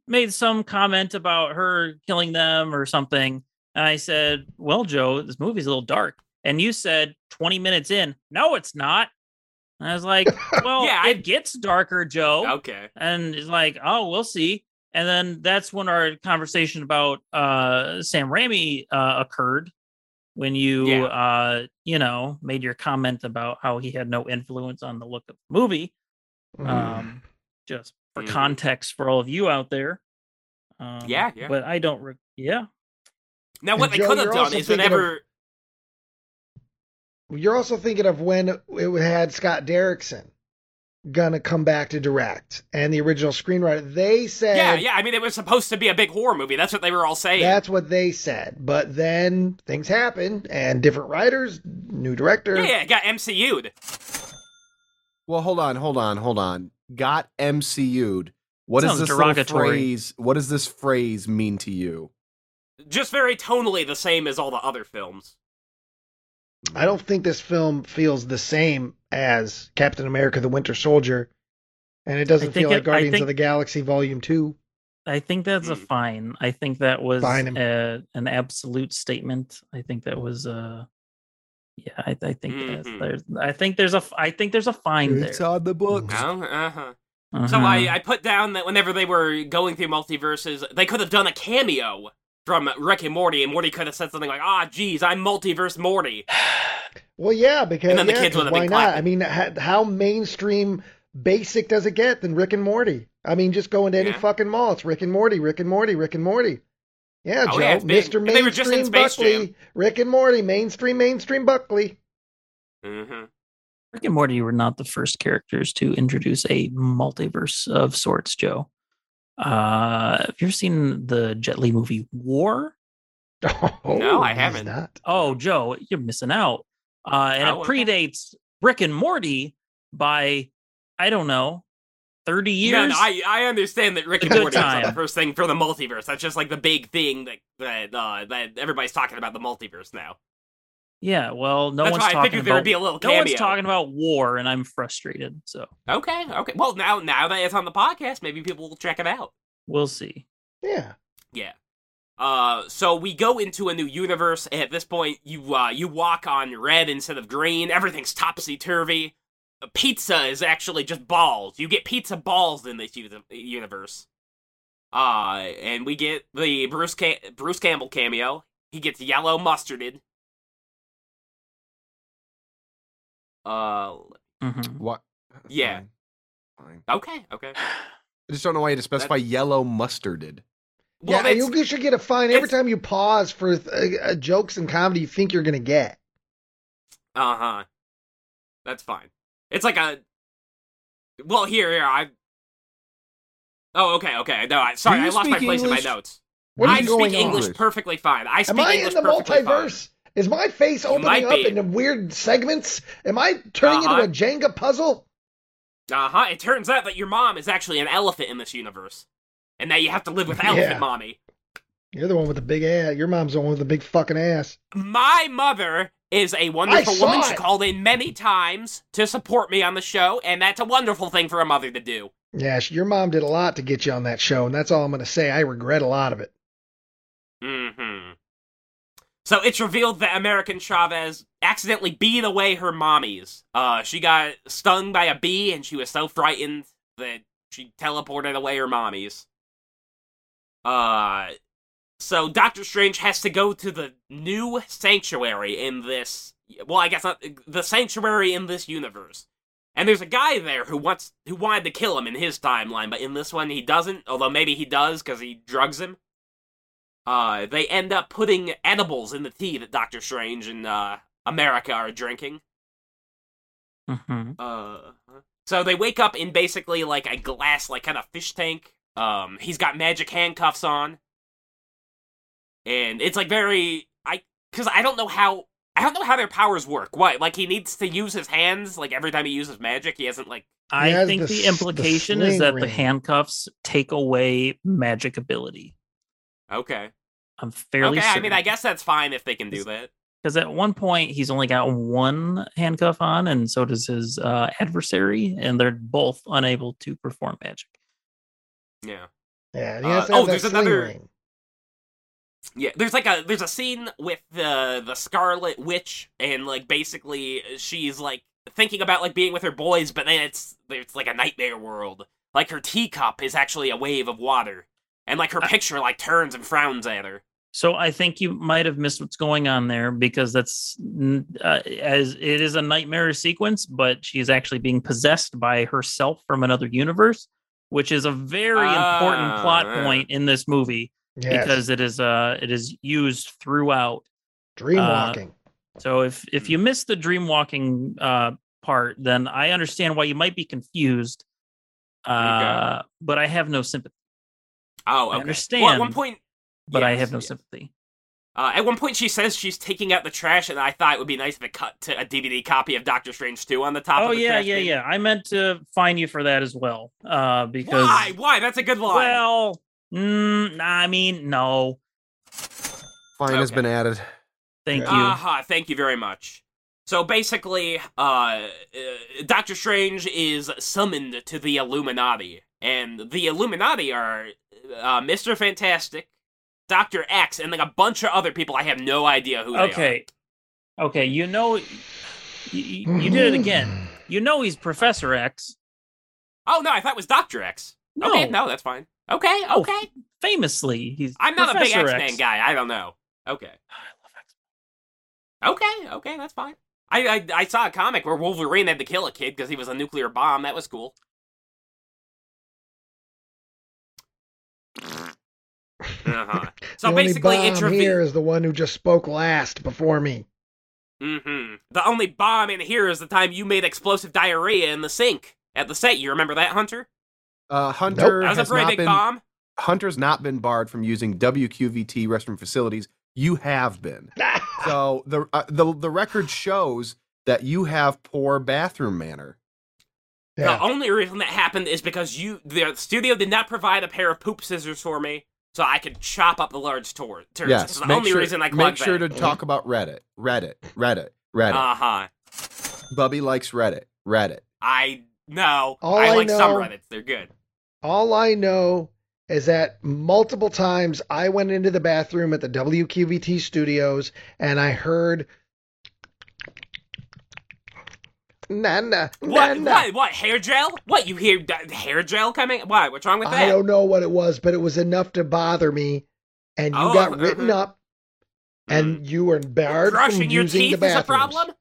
S2: made some comment about her killing them or something. And I said, "Well, Joe, this movie's a little dark." And you said 20 minutes in, "No, it's not." And I was like, "Well,
S1: Yeah, I-
S2: it gets darker, Joe."
S1: Okay.
S2: and it's like, oh, we'll see. And then that's when our conversation about uh, Sam Raimi uh, occurred when you,
S1: Yeah.
S2: uh, you know, made your comment about how he had no influence on the look of the movie.
S4: Mm.
S2: Um, just for
S1: Mhm.
S2: context for all of you out there. Um,
S1: Yeah, yeah.
S2: But I don't. Re- yeah.
S1: Now, what
S4: And
S1: they could have done is
S4: thinking of-
S1: whenever.
S4: You're also thinking of when it had Scott Derrickson gonna come back to direct, and the original screenwriter. They said
S1: Yeah, yeah. I mean, it was supposed to be a big horror movie. That's what they were all saying.
S4: that's what they said. But then things happened, and different writers, new director.
S1: yeah, yeah. Got MCU'd.
S3: Well, hold on, hold on, hold on. Got MCU'd. What does
S2: Sounds
S3: this little phrase? What does this phrase mean to you?
S1: Just very tonally the same as all the other films.
S4: I don't think this film feels the same as Captain America: The Winter Soldier, and it doesn't feel like
S2: it- I
S4: Guardians
S2: think-
S4: of the Galaxy Volume Two.
S2: I think that's a
S1: Hmm.
S2: fine. I think that was a, an absolute statement. I think that was a. yeah, I, I think that's,
S1: Mhm.
S2: there's I think there's a f- I think there's a fine there.
S3: on the books.
S1: Oh, uh-huh. So
S2: Uh-huh.
S1: I, I put down that whenever they were going through multiverses, they could have done a cameo from Rick and Morty, and Morty could have said something like, "Ah, geez, I'm multiverse Morty."
S4: Well, yeah, because
S1: And then the
S4: yeah,
S1: kids
S4: 'cause
S1: with a big
S4: why not?
S1: clap.
S4: I mean, how mainstream basic does it get than Rick and Morty? I mean, just go into any
S1: Yeah.
S4: fucking mall. It's Rick and Morty, Rick and Morty, Rick and Morty. Yeah,
S1: Oh,
S4: Joe,
S1: yeah, it's.
S4: Mr.
S1: And they were just in
S4: Mainstream
S1: Space
S4: Buckley,
S1: Jam.
S4: Rick and Morty, mainstream, mainstream Buckley.
S1: hmm
S2: Rick and Morty were not the first characters to introduce a multiverse of sorts, Joe. Uh have you ever seen the Jet Li movie War?
S4: Oh,
S1: No, I haven't.
S4: Not.
S2: Oh, Joe, you're missing out. Uh, and
S1: Oh,
S2: it
S1: okay.
S2: predates Rick and Morty by, I don't know, 30 years.
S1: No, no, I, I understand that Rick and
S2: good
S1: Morty is the first thing for the multiverse. That's just like the big thing that that uh, that everybody's talking about the multiverse now.
S2: Yeah, well, no
S1: That's
S2: one's
S1: why I
S2: talking
S1: figured there would
S2: about
S1: be a little cameo.
S2: no one's talking about war, and I'm frustrated. So
S1: Okay, okay. Well, now now that it's on the podcast, maybe people will check it out.
S2: we'll see.
S4: Yeah.
S1: Yeah. Uh, so we go into a new universe. At this point, you uh, you walk on red instead of green. Everything's topsy turvy. Pizza is actually just balls. You get pizza balls in this uni- universe. Uh, and we get the Bruce Ca- Bruce Campbell cameo. He gets yellow mustarded. Uh,
S2: Mhm.
S3: What?
S1: Yeah.
S3: Fine. Fine.
S1: okay, okay.
S3: I just don't know why you had to specify yellow mustarded.
S1: Well,
S4: yeah, you should get a fine every
S1: it's-
S4: time you pause for uh, uh, jokes and comedy you think you're going to get.
S1: Uh huh. That's fine. It's like a. Well, here, here, I. Oh, okay, okay. No, I, sorry, I lost my place
S3: English?
S1: in my notes.
S4: What
S1: I
S4: is
S1: speak
S4: going
S1: English
S4: on?
S1: perfectly fine. I speak
S4: Am I
S1: English
S4: in the
S1: perfectly fine.
S4: Is my face opening up into weird segments? Am I turning
S1: Uh-huh.
S4: into a Jenga puzzle?
S1: Uh huh. It turns out that your mom is actually an elephant in this universe, and now you have to live with elephant
S4: Yeah.
S1: mommy.
S4: You're the one with the big ass. Your mom's the one with the big fucking ass.
S1: My mother is a wonderful woman. She called in many times to support me on the show, and that's a wonderful thing for a mother to do.
S4: Yeah, your mom did a lot to get you on that show, and that's all I'm going to say. I regret a lot of it.
S1: hmm So it's revealed that American Chavez accidentally beat away her mommies. Uh, she got stung by a bee, and she was so frightened that she teleported away her mommies. Uh, so Doctor Strange has to go to the new sanctuary in this. Well, I guess not the sanctuary in this universe. And there's a guy there who wants who wanted to kill him in his timeline, but in this one he doesn't. Although maybe he does because he drugs him. Uh, they end up putting edibles in the tea that Doctor Strange and uh, America are drinking.
S2: Mm-hmm.
S1: Uh, so they wake up in basically like a glass, like kind of fish tank. Um, he's got magic handcuffs on, and it's like very I because I don't know how I don't know how their powers work. What? Like he needs to use his hands like every time he uses magic. He hasn't like.
S2: I think
S4: the
S2: the,
S4: s- the
S2: implication is
S4: sling
S2: that the handcuffs take away magic ability.
S1: Okay.
S2: I'm fairly
S1: okay. I mean, I guess that's fine if they can do that.
S2: because at one point he's only got one handcuff on, and so does his uh, adversary, and they're both unable to perform magic.
S1: Yeah.
S4: Yeah, and
S1: Uh,
S4: he has to
S1: oh, there's another-
S4: ring.
S1: Yeah, there's like a there's a scene with the the Scarlet Witch and like basically she's like thinking about like being with her boys, but then it's it's like a nightmare world. Like her teacup is actually a wave of water, and like her
S2: I-
S1: picture like turns and frowns at her.
S2: So I think you might have missed what's going on there because that's uh, as it is a nightmare sequence, but she's actually being possessed by herself from another universe, which is a very important plot
S1: Ah, yeah.
S2: point in this movie
S4: Yes.
S2: because it is uh it is used throughout.
S4: dream
S2: uh. So if if you missed the dream walking uh, part, then I understand why you might be confused. Uh, but I have no sympathy.
S1: Oh, okay.
S2: understand,
S1: Well, at one point,
S2: But I have no
S1: yes.
S2: sympathy.
S1: Uh, at one point, she says she's taking out the trash, and I thought it would be nice if it cut to a DVD copy of Doctor Strange 2 on the top
S2: Oh
S1: of the
S2: yeah,
S1: trash
S2: yeah,
S1: bin.
S2: yeah. I meant to fine you for that as well. Uh, because
S1: Why? Why? That's a good line.
S2: well, mm, I mean, no.
S3: Fine has been added.
S2: Thank
S4: Yeah.
S2: you.
S1: Aha, thank you very much. So basically, uh, uh, Doctor Strange is summoned to the Illuminati, and the Illuminati are uh, Mister Fantastic, Doctor X, and like a bunch of other people. I have no idea who they are.
S2: okay, okay. You know, you, you did it again. You know he's Professor X.
S1: Oh no, I thought it was Doctor X.
S2: No,
S1: Okay, no, that's fine. Okay,
S2: Oh,
S1: okay.
S2: famously, he's.
S1: I'm not a big X Men guy. I don't know. Okay,
S2: I love X.
S1: okay, okay. That's fine. I, I I saw a comic where Wolverine had to kill a kid because he was a nuclear bomb. That was cool. Uh-huh. So
S4: the only
S1: basically,
S4: bomb
S1: it's
S4: here is the one who just spoke last before me.
S1: hmm The only bomb in here is the time you made explosive diarrhea in the sink at the set. You remember that, Hunter?
S3: Uh, Hunter
S1: That was a
S3: has
S1: pretty
S3: not
S1: big
S3: been
S1: bomb.
S3: Hunter's not been barred from using WQVT restroom facilities. You have been. So the uh, the the record shows that you have poor bathroom manner.
S1: The only reason that happened is because you, the studio, did not provide a pair of poop scissors for me, so I could chop up the large tor- turds.
S3: Yes,
S1: That's the
S3: make
S1: only
S3: sure,
S1: reason I
S3: make sure
S1: that.
S3: to talk about Reddit, Reddit, Reddit, Reddit.
S1: Uh huh.
S3: Bubby likes Reddit, Reddit.
S1: I know.
S4: All
S1: I
S4: I
S1: like some
S4: know-
S1: Reddits. They're good.
S4: All I know is that multiple times I went into the bathroom at the WQVT studios and I heard Nana,
S1: What?
S4: Nana.
S1: What? What? Hair gel? What? You hear d- hair gel coming? Why? What's wrong with that?
S4: I don't know what it was, but it was enough to bother me. And you
S1: Oh,
S4: got written
S1: mhm.
S4: up, and you were barred
S1: Brushing
S4: from
S1: your
S4: using
S1: teeth
S4: the
S1: is a problem.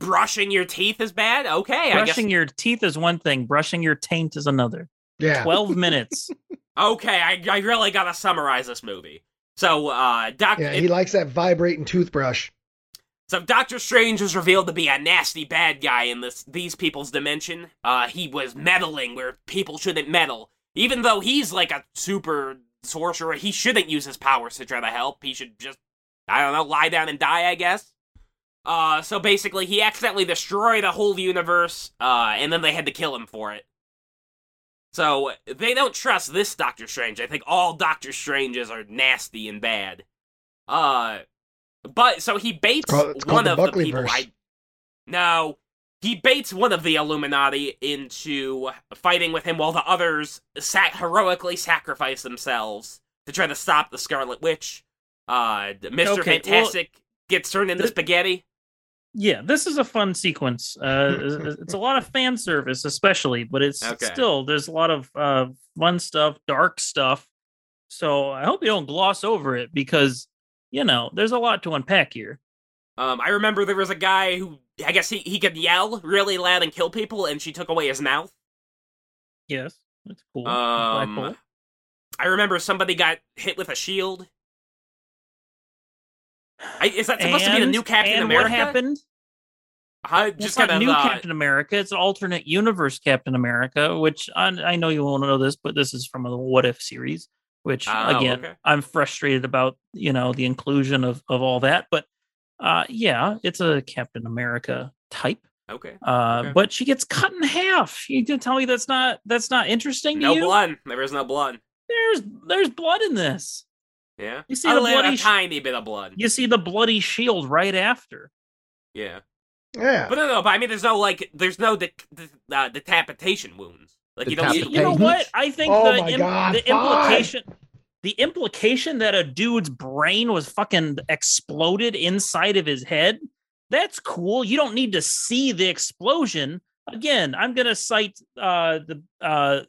S1: Brushing your teeth is bad. Okay, I guess.
S2: Brushing your teeth is one thing. Brushing your taint is another.
S4: Yeah,
S2: Twelve minutes.
S1: Okay, I, I really gotta summarize this movie. So, uh, Doc,
S4: yeah.
S1: it-
S4: He likes that vibrating toothbrush.
S1: So Doctor Strange was revealed to be a nasty bad guy in this these people's dimension. Uh, he was meddling where people shouldn't meddle. Even though he's like a super sorcerer, he shouldn't use his powers to try to help. He should just, I don't know, lie down and die, I guess. Uh, so basically, he accidentally destroyed a whole universe, uh, and then they had to kill him for it. So they don't trust this Doctor Strange. I think all Doctor Stranges are nasty and bad. Uh, but so he baits
S4: it's called
S1: one
S4: the
S1: of the
S4: Buckley
S1: people.
S4: verse.
S1: I no, he baits one of the Illuminati into fighting with him, while the others sac- heroically sacrifice themselves to try to stop the Scarlet Witch. Uh, Mister
S2: Okay, well,
S1: Fantastic gets turned into
S2: th-
S1: spaghetti.
S2: yeah, this is a fun sequence. Uh, it's a lot of fan service, especially, but it's
S1: Okay.
S2: still there's a lot of uh, fun stuff, dark stuff. So I hope you don't gloss over it because you know there's a lot to unpack here.
S1: Um, I remember there was a guy who I guess he, he could yell really loud and kill people, and she took away his mouth.
S2: Yes, that's cool.
S1: Um, I remember somebody got hit with a shield. I, is that supposed to be the new Captain
S2: and
S1: America?
S2: What happened? Well,
S1: just
S2: it's not
S1: kind of
S2: new
S1: uh,
S2: Captain America. It's an alternate universe Captain America, which I, I know you won't know this, but this is from the What If series. Which
S1: Oh,
S2: again,
S1: okay.
S2: I'm frustrated about. You know the inclusion of of all that, but Uh, yeah, it's a Captain America type.
S1: Okay.
S2: Uh,
S1: Okay.
S2: but she gets cut in half. You can tell me that's not that's not interesting to
S1: No
S2: you?
S1: blood. There is no blood.
S2: There's there's blood in this.
S1: Yeah.
S2: You see
S1: a
S2: the
S1: little-
S2: bloody
S1: a
S2: sh-
S1: tiny bit of blood.
S2: You see the bloody shield right after.
S1: Yeah.
S4: Yeah.
S1: But no, no. But I mean, there's no like, there's no de- de- uh, decapitation wounds. Like you don't
S2: You know what? I think
S4: Oh
S2: the im-
S4: God,
S2: the
S4: fine.
S2: implication the implication that a dude's brain was fucking exploded inside of his head, that's cool. You don't need to see the explosion. Again, I'm gonna cite uh the uh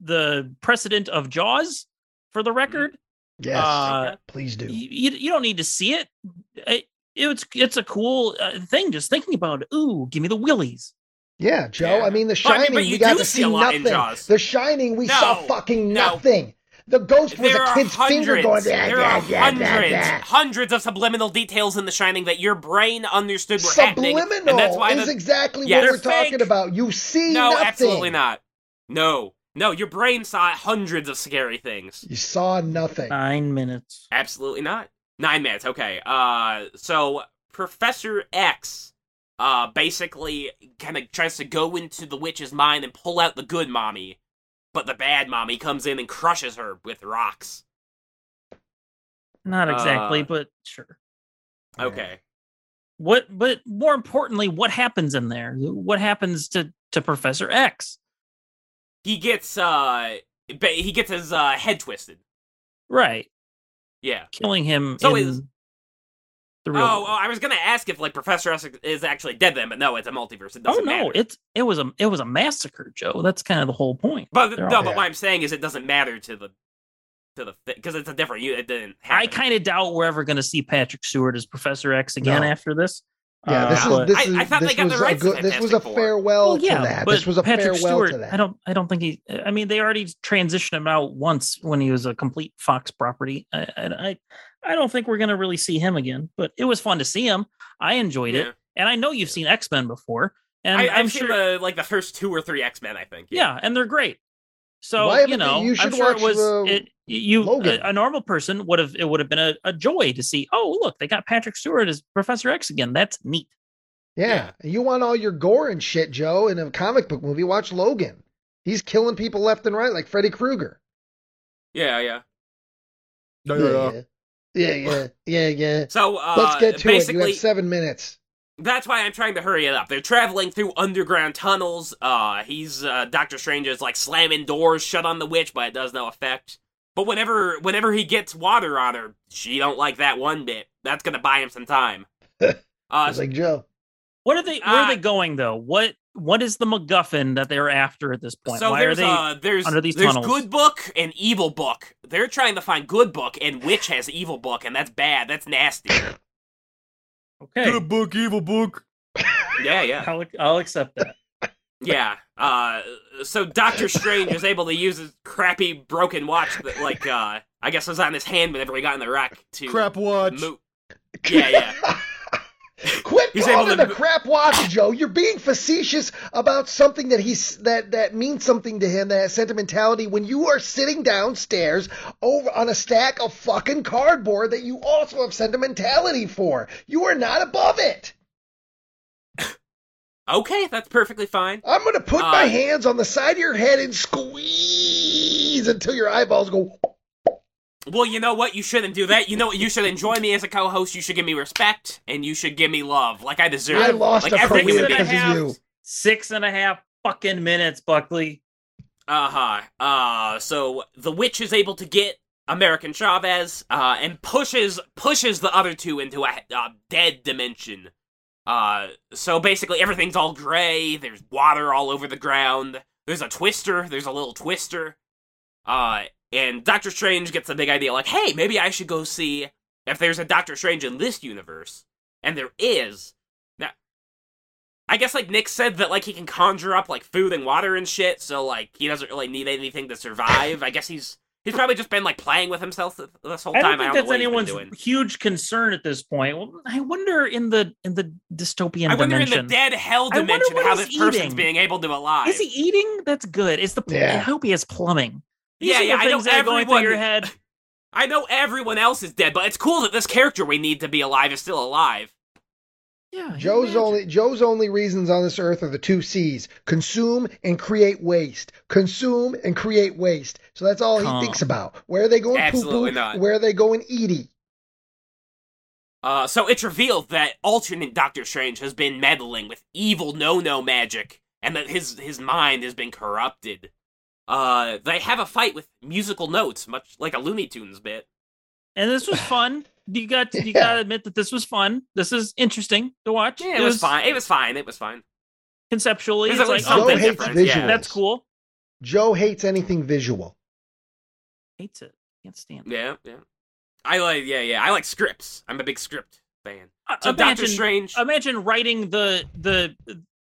S2: the precedent of Jaws for the record.
S4: yes.
S2: Uh,
S4: please do.
S2: you, you you don't need to see it. it it's it's a cool uh, thing just thinking about it. Ooh, give me the willies.
S4: Yeah, Joe.
S1: Yeah.
S4: I mean, The
S1: Well, I
S4: Shining,
S1: mean, but
S4: we got
S1: do
S4: to
S1: see
S4: see
S1: a lot in
S4: nothing.
S1: Jaws.
S4: The Shining, we saw
S1: No,
S4: fucking
S1: no.
S4: nothing. The ghost was
S1: there
S4: a
S1: are
S4: kid's finger going, yeah,
S1: there
S4: yeah,
S1: are
S4: yeah,
S1: hundreds,
S4: yeah, yeah.
S1: hundreds of subliminal details in The Shining that your brain understood were happening,
S4: Subliminal
S1: and that's why
S4: is exactly
S1: Yes.
S4: what we're
S2: They're
S4: talking about. You see
S1: no,
S4: nothing.
S1: absolutely not. No, no, your brain saw hundreds of scary things.
S4: You saw nothing.
S2: Nine minutes.
S1: Absolutely not. Nine minutes. Okay. Uh, so Professor X, uh, basically kind of tries to go into the witch's mind and pull out the good mommy, but the bad mommy comes in and crushes her with rocks.
S2: Not exactly,
S1: Uh,
S2: but sure.
S1: Okay.
S2: What but more importantly, what happens in there? What happens to to Professor X?
S1: He gets uh, he gets his uh head twisted.
S2: Right.
S1: Yeah.
S2: Killing him
S1: So
S2: in
S1: is-
S2: the real
S1: Oh, oh, I was gonna ask if like Professor X is actually dead then, but no, it's a multiverse. It
S2: Oh
S1: doesn't
S2: no,
S1: matter.
S2: it's it was a it was a massacre, Joe. That's kind of the whole point.
S1: but
S2: They're
S1: no,
S2: all-
S1: but
S4: Yeah.
S1: what I'm saying is it doesn't matter to the to the because it's a different unit. It didn't. Happen.
S2: I kind of doubt we're ever going to see Patrick Stewart as Professor X again
S4: No.
S2: after this.
S4: Yeah, this
S2: Uh,
S4: is this
S1: I-
S4: is
S1: I thought they
S4: this
S1: got the
S4: was a
S1: rights to
S4: good. This was a farewell
S2: Well,
S4: to
S2: yeah,
S4: that.
S2: but
S4: This was a
S2: Patrick
S4: farewell
S2: Stewart.
S4: to that.
S2: I don't. I don't think he. I mean, they already transitioned him out once when he was a complete Fox property. I. I. I I don't think we're going to really see him again. But it was fun to see him. I enjoyed
S1: Yeah.
S2: it, and I know you've seen X Men before, and
S1: I,
S2: I, am
S1: I've
S2: sure.
S1: seen the like the first two or three X Men. I think.
S2: yeah, and they're great. So
S4: Why
S2: you know,
S4: you
S2: I'm
S4: should
S2: sure it was
S4: uh,
S2: it. You a, a normal person would have. It would have been a, a joy to see. Oh, look, they got Patrick Stewart as Professor X again. That's neat.
S4: Yeah. You want all your gore and shit, Joe, in a comic book movie? Watch Logan. He's killing people left and right, like Freddy Krueger.
S1: Yeah, yeah.
S3: No, no, no.
S4: Yeah, yeah, yeah, yeah.
S1: So uh,
S4: Let's get to it. You have seven minutes.
S1: that's why I'm trying to hurry it up. They're traveling through underground tunnels. Uh, he's uh, Doctor Strange is like slamming doors shut on the witch, but it does no effect. But whenever whenever he gets water on her, she don't like that one bit. That's gonna buy him some time. Uh,
S4: It's like Joe.
S2: What are they? Where are
S1: Uh,
S2: they going though? What What is the MacGuffin that they're after at this point?
S1: So
S2: Why are they?
S1: uh there's
S2: under these
S1: there's
S2: tunnels?
S1: good book and evil book. They're trying to find good book, and witch has evil book, and that's bad. That's nasty.
S2: okay, good
S3: book, evil book.
S1: yeah, yeah,
S2: I'll, I'll accept that.
S1: yeah. Uh, so Doctor Strange is able to use his crappy broken watch that, like, uh, I guess was on his hand whenever he got in the wreck to
S3: Crap watch.
S1: mo- Yeah, yeah.
S4: Quit
S1: He's
S4: calling
S1: able to-
S4: a crap watch, Joe. You're being facetious about something that he's that that means something to him, that has sentimentality. When you are sitting downstairs over on a stack of fucking cardboard that you also have sentimentality for, you are not above it.
S1: Okay, that's perfectly fine.
S4: I'm gonna put my
S1: Uh,
S4: hands on the side of your head and squeeze until your eyeballs go.
S1: Well, you know what? You shouldn't do that. You know what? You should enjoy me as a co-host. You should give me respect, and you should give me love, like I deserve.
S4: I lost
S1: like
S4: a
S1: every
S4: career
S1: human
S2: Six and a
S1: being.
S4: because
S2: half.
S4: of you.
S2: Six and a half fucking minutes, Buckley.
S1: Uh-huh. Uh so the witch is able to get American Chavez uh and pushes pushes the other two into a, a dead dimension. Uh so basically everything's all gray, there's water all over the ground. There's a twister, there's a little twister. Uh and Doctor Strange gets the big idea like, "Hey, maybe I should go see if there's a Doctor Strange in this universe." And there is. Now I guess like Nick said that like he can conjure up like food and water and shit, so like he doesn't really need anything to survive. I guess he's he's probably just been like playing with himself this whole
S2: I
S1: time.
S2: don't think
S1: I don't
S2: that's
S1: know what
S2: anyone's
S1: he's been doing.
S2: huge concern at this point. Well, I wonder in the in the dystopian dimension.
S1: I wonder
S2: dimension.
S1: in the dead hell
S2: I wonder
S1: dimension how
S2: he's
S1: this person's
S2: eating.
S1: being able to alive.
S2: Is he eating? That's good. Is the
S4: Yeah.
S2: I hope he has plumbing. These
S1: Yeah, yeah, I know
S2: things that are going
S1: everyone-
S2: your head.
S1: I know everyone else is dead, but it's cool that this character we need to be alive is still alive.
S2: Yeah.
S4: Joe's
S2: imagine.
S4: only Joe's only reasons on this earth are the two C's: consume and create waste. Consume and create waste. So that's all he thinks about. Where are they going
S1: Absolutely
S4: poo-poo?
S1: not.
S4: Where are they going Edie?
S1: Uh, so it's revealed that alternate Doctor Strange has been meddling with evil no-no magic, and that his his mind has been corrupted. Uh, they have a fight with musical notes, much like a Looney Tunes bit.
S2: and this was fun. You got you
S4: Yeah.
S2: got to admit that this was fun. This is interesting to watch.
S1: Yeah, it was fine. It was fine. It was fine.
S2: Conceptually,
S1: There's
S2: it's
S1: at
S2: like
S4: Joe
S2: oh,
S1: something
S2: that's,
S4: hates
S1: different.
S4: visuals.
S1: Yeah.
S2: that's cool.
S4: Joe hates anything visual.
S2: Hates it. Can't stand. It.
S1: Yeah, yeah. I like. Yeah, yeah. I like scripts. I'm a big script fan.
S2: Uh,
S1: So
S2: imagine,
S1: Doctor Strange.
S2: imagine writing the the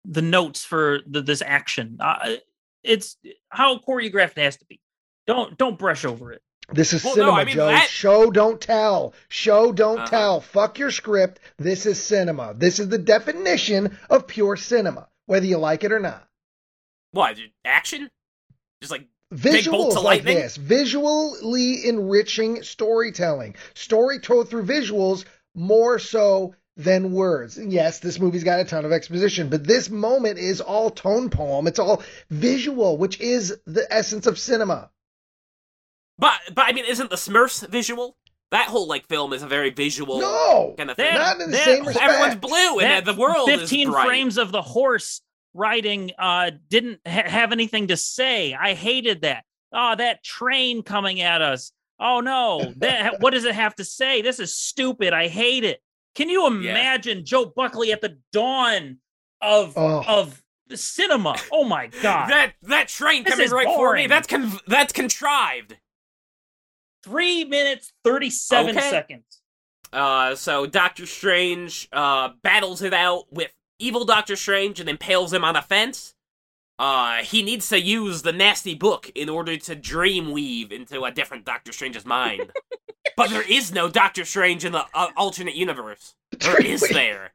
S2: the notes for the, this action. Uh, it's how choreographed it has to be. Don't don't brush over it.
S4: This is
S1: Well, no,
S4: cinema,
S1: I mean,
S4: Joe.
S1: that-
S4: Show, don't tell. Show, don't
S1: Uh-huh.
S4: tell. Fuck your script. This is cinema. This is the definition of pure cinema, whether you like it or not.
S1: what? Action? Just like Big bolts
S4: Visuals
S1: of
S4: like
S1: lightning?
S4: this, visually enriching storytelling, story told through visuals more so than words. And yes, this movie's got a ton of exposition, but this moment is all tone poem. It's all visual, which is the essence of cinema.
S1: But but I mean, isn't the Smurfs visual? That whole like film is a very visual
S4: No,
S1: kind of
S2: That-
S1: thing.
S4: not in the
S2: that-
S4: same respect.
S1: Everyone's blue and
S2: That
S1: the world is
S2: 15 frames of the horse riding uh didn't ha- have anything to say. I hated that. Oh, that train coming at us. Oh no. That what does it have to say? This is stupid. I hate it. Can you imagine Joe Buckley at the dawn of
S4: Oh.
S2: of the cinema? Oh my god.
S1: That that train
S2: This
S1: coming right for me. That's con- that's contrived.
S2: 3 minutes 37
S1: Okay.
S2: seconds.
S1: Uh, so Doctor Strange uh battles it out with evil Doctor Strange and impales him on a fence. Uh, he needs to use the nasty book in order to dream weave into a different Doctor Strange's mind. but there is no Doctor Strange in the uh, alternate universe. Or is there?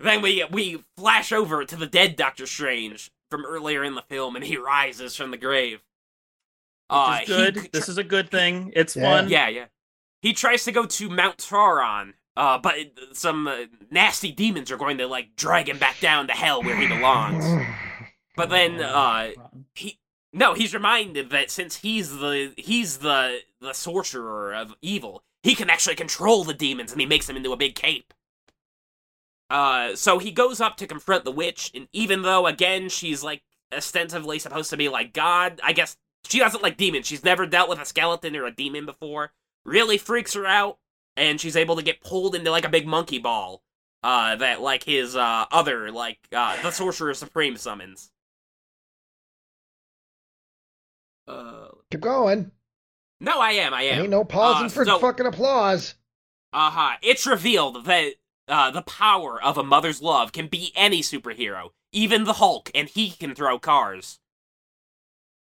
S1: Then we we flash over to the dead Doctor Strange from earlier in the film, and he rises from the grave. Uh,
S2: Which is good.
S1: he-
S2: this is a good thing. It's
S4: Yeah.
S2: fun.
S1: yeah, yeah. He tries to go to Mount Sauron, uh, but it- some uh, nasty demons are going to like drag him back down to hell where he belongs. But then, uh, he no, he's reminded that since he's the he's the the sorcerer of evil, he can actually control the demons, and he makes them into a big cape. Uh, so he goes up to confront the witch, and even though again she's like ostensibly supposed to be like God, I guess she doesn't like demons. She's never dealt with a skeleton or a demon before. Really freaks her out, and she's able to get pulled into like a big monkey ball. Uh, that like his uh other like uh the sorcerer supreme summons. Uh,
S4: Keep going.
S1: no, I am, I am.
S4: Ain't no pausing
S1: Uh,
S4: for
S1: so-
S4: fucking applause.
S1: Uh huh. It's revealed that uh, the power of a mother's love can be any superhero, even the Hulk, and he can throw cars.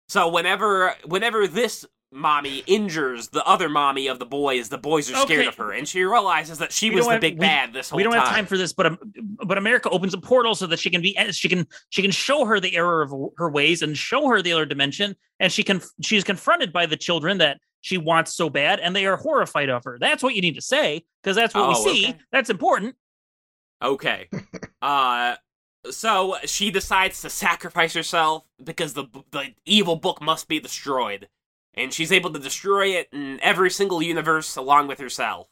S1: So whenever whenever this mommy injures the other mommy of the boys, the boys are scared
S2: Okay.
S1: of her, and she realizes that she
S2: We
S1: was the
S2: have-
S1: big
S2: we-
S1: bad this whole time.
S2: we don't
S1: time.
S2: have time for this, but um, but America opens a portal so that she can be she can she can show her the error of her ways and show her the other dimension, and she can she's confronted by the children that she wants so bad, and they are horrified of her. That's what you need to say because that's what we
S1: Oh,
S2: see.
S1: okay.
S2: That's important.
S1: Okay. uh so she decides to sacrifice herself because the the evil book must be destroyed. And she's able to destroy it in every single universe along with herself.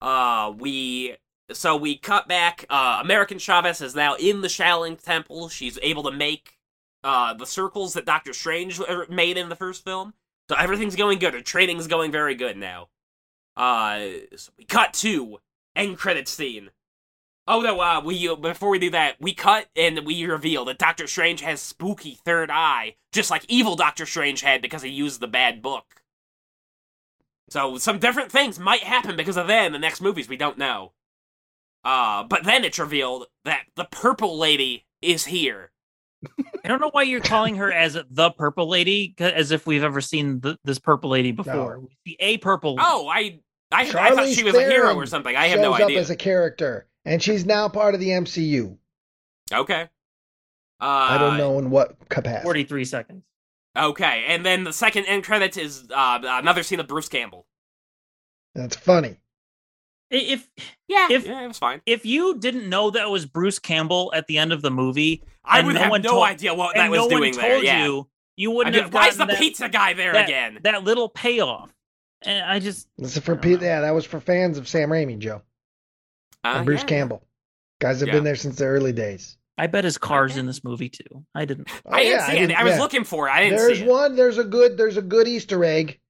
S1: Uh we so we cut back uh American Chavez is now in the Shaolin temple. She's able to make uh the circles that Doctor Strange er, made in the first film. So everything's going good. Her training's going very good now. Uh so we cut to end credit scene. Oh no! Uh, we uh, before we do that, we cut and we reveal that Doctor Strange has spooky third eye, just like evil Doctor Strange had because he used the bad book. So some different things might happen because of that in the next movies. We don't know. Uh, but then it's revealed that the Purple Lady is here.
S2: I don't know why you're calling her as the Purple lady, as if we've ever seen th this Purple Lady before. We see a Purple.
S1: Oh, I I, I thought she was a hero or something. I have
S4: shows
S1: no
S4: up as a character, and she's now part of the MCU.
S1: Okay. Uh,
S4: I don't know in what capacity.
S2: 43 seconds.
S1: Okay, and then the second end credits is uh, another scene of Bruce Campbell.
S4: That's funny.
S2: If
S1: Yeah,
S2: If-
S1: yeah, it was fine.
S2: if you didn't know that was Bruce Campbell at the end of the movie,
S1: I
S2: and
S1: would
S2: no
S1: have
S2: one
S1: no
S2: told-
S1: idea what that
S2: and
S1: was
S2: no
S1: doing
S2: one
S1: there.
S2: told
S1: Yeah.
S2: you, you
S1: I'd
S2: wouldn't
S1: be
S2: have
S1: like, Why is the
S2: that,
S1: pizza guy there
S2: that,
S1: again?
S2: that little payoff. And I just
S4: This is for Pete. Yeah, that was for fans of Sam Raimi, Joe,
S1: Uh,
S4: and Bruce
S1: yeah.
S4: Campbell. Guys have
S1: Yeah.
S4: been there since the early days.
S2: I bet his car's in this movie too. I didn't.
S4: Oh,
S1: I didn't
S4: yeah,
S1: see it.
S4: didn't-
S1: I was
S4: yeah.
S1: looking for it. I didn't
S4: There's
S1: see it.
S4: one. There's a good. There's a good Easter egg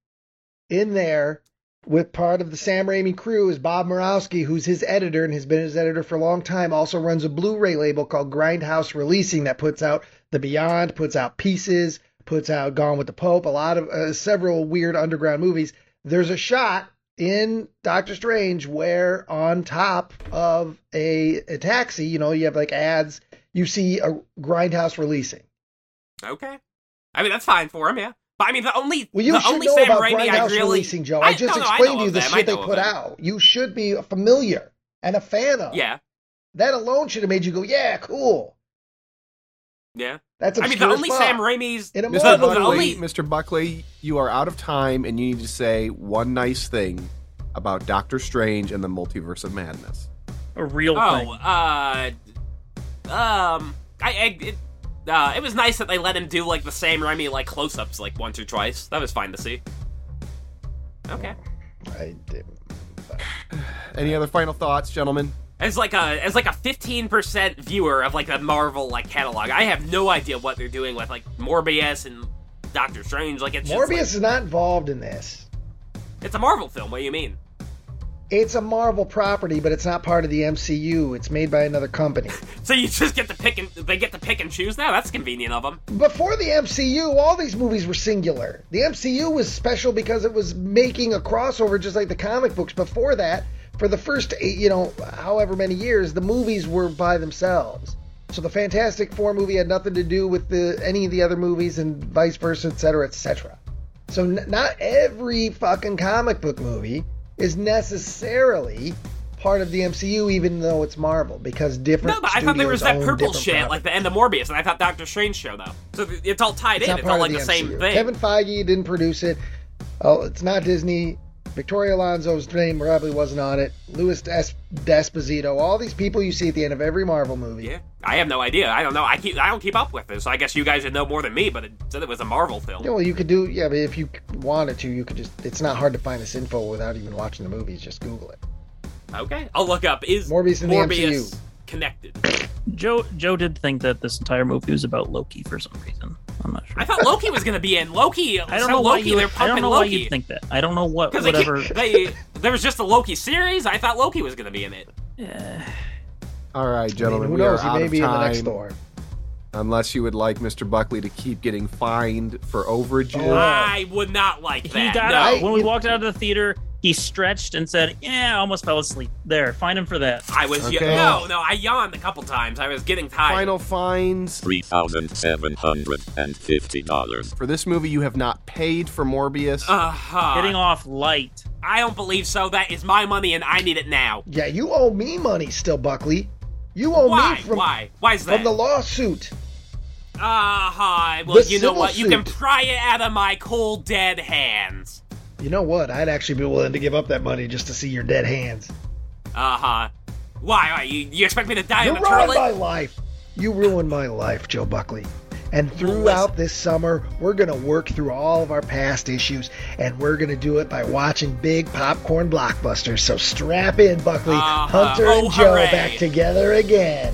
S4: in there with part of the Sam Raimi crew is Bob Murawski, who's his editor and has been his editor for a long time. Also runs a Blu-ray label called Grindhouse Releasing that puts out The Beyond, puts out Pieces, puts out Gone with the Pope, a lot of uh, several weird underground movies. There's a shot in Doctor Strange where on top of a, a taxi, you know, you have like ads, you see a Grindhouse Releasing.
S1: Okay. I mean, that's fine for him, yeah. But I mean, the only
S4: Well, you
S1: the
S4: should
S1: only
S4: know
S1: Sam
S4: about
S1: Raimi I
S4: Grindhouse
S1: really
S4: releasing, Joe. I,
S1: I-
S4: just
S1: no, no,
S4: explained to you the
S1: them.
S4: Shit they put
S1: them.
S4: out. You should be familiar and a fan of.
S1: yeah,
S4: That alone should have made you go, yeah, cool.
S1: Yeah.
S4: That's
S1: I mean, the only
S4: fuck.
S1: Sam Raimi's
S4: In a
S3: Mr.
S4: Marvel
S1: the
S3: Buckley,
S1: only
S3: Mr. Buckley, you are out of time, and you need to say one nice thing about Doctor Strange and the Multiverse of Madness.
S2: A real
S1: oh
S2: thing.
S1: uh um I, I it, uh, it was nice that they let him do like the Sam Raimi like close-ups like once or twice. That was fine to see. Okay.
S4: I didn't.
S3: Any other final thoughts, gentlemen?
S1: As like a as like a fifteen percent viewer of like the Marvel like catalog, I have no idea what they're doing with like Morbius and Doctor Strange. Like it's just,
S4: Morbius
S1: like-
S4: is not involved in this.
S1: it's a Marvel film. What do you mean?
S4: It's a Marvel property, but it's not part of the MCU. It's made by another company.
S1: So you just get to pick and they get to pick and choose now. That's convenient of them.
S4: Before the MCU, all these movies were singular. The MCU was special because it was making a crossover just like the comic books. Before that, for the first, eight, you know, however many years, the movies were by themselves. So the Fantastic Four movie had nothing to do with the any of the other movies and vice versa, etc., cetera, et cetera. So n- not every fucking comic book movie is necessarily part of the MCU, even though it's Marvel, because different.
S1: No, but I thought there was that purple shit
S4: properties.
S1: like the end of Morbius, and I thought Doctor Strange show though. So it's all tied
S4: It's
S1: in. It's all like the, same
S4: MCU.
S1: thing.
S4: Kevin Feige didn't produce it. Oh, it's not Disney. Victoria Alonso's name probably wasn't on it. Louis Des- D'Esposito, all these people you see at the end of every Marvel movie.
S1: Yeah, I have no idea. I don't know. I keep I don't keep up with this. So I guess you guys would know more than me. But it said it was a Marvel film.
S4: Yeah, well, you could do. Yeah, but if you wanted to, you could just. It's not hard to find this info without even watching the movies. Just Google it.
S1: Okay, I'll look up. Is
S4: Morbius in the
S1: Morbius
S4: MCU.
S1: connected?
S2: Joe Joe did think that this entire movie was about Loki for some reason. I'm not sure.
S1: I thought Loki was gonna be in Loki.
S2: I don't
S1: so
S2: know why
S1: Loki,
S2: you.
S1: they're
S2: I don't know why
S1: Loki
S2: you think that. I don't know what
S1: because they,
S2: whatever.
S1: they there was just a Loki series. I thought Loki was gonna be in it.
S2: Eh,
S3: All right,
S4: I mean,
S3: gentlemen,
S4: who
S3: we are
S4: knows? He
S3: out
S4: may
S3: of
S4: be in the next
S3: time.
S4: Thor.
S3: Unless you would like Mr. Buckley to keep getting fined for overages.
S4: Oh.
S1: I would not like
S2: he
S1: that.
S2: got
S1: no.
S2: out when we walked out of the theater. He stretched and said, "Yeah, I almost fell asleep." There, find him for that.
S1: I was
S3: Okay.
S1: no, no. I yawned a couple times. I was getting tired.
S3: Final fines
S5: $3,750.
S3: for this movie. You have not paid for Morbius.
S1: Uh-huh.
S2: Getting off light.
S1: I don't believe so. That is my money, and I need it now.
S4: Yeah, you owe me money still, Buckley. You owe
S1: Why?
S4: me from
S1: Why? Why is that?
S4: from the lawsuit.
S1: Uh-huh. Well,
S4: The
S1: you know
S4: civil
S1: what? You can pry it out of my cold, dead hands.
S4: You know what? I'd actually be willing to give up that money just to see your dead hands.
S1: Uh-huh. Why? Why? You, you expect me to die
S4: You
S1: in the
S4: ruined my life. You ruined my life, Joe Buckley. And throughout this summer, we're going to work through all of our past issues, and we're going to do it by watching big popcorn blockbusters. So strap in, Buckley.
S1: Uh-huh.
S4: Hunter
S1: Oh,
S4: and Joe
S1: hooray.
S4: back together again.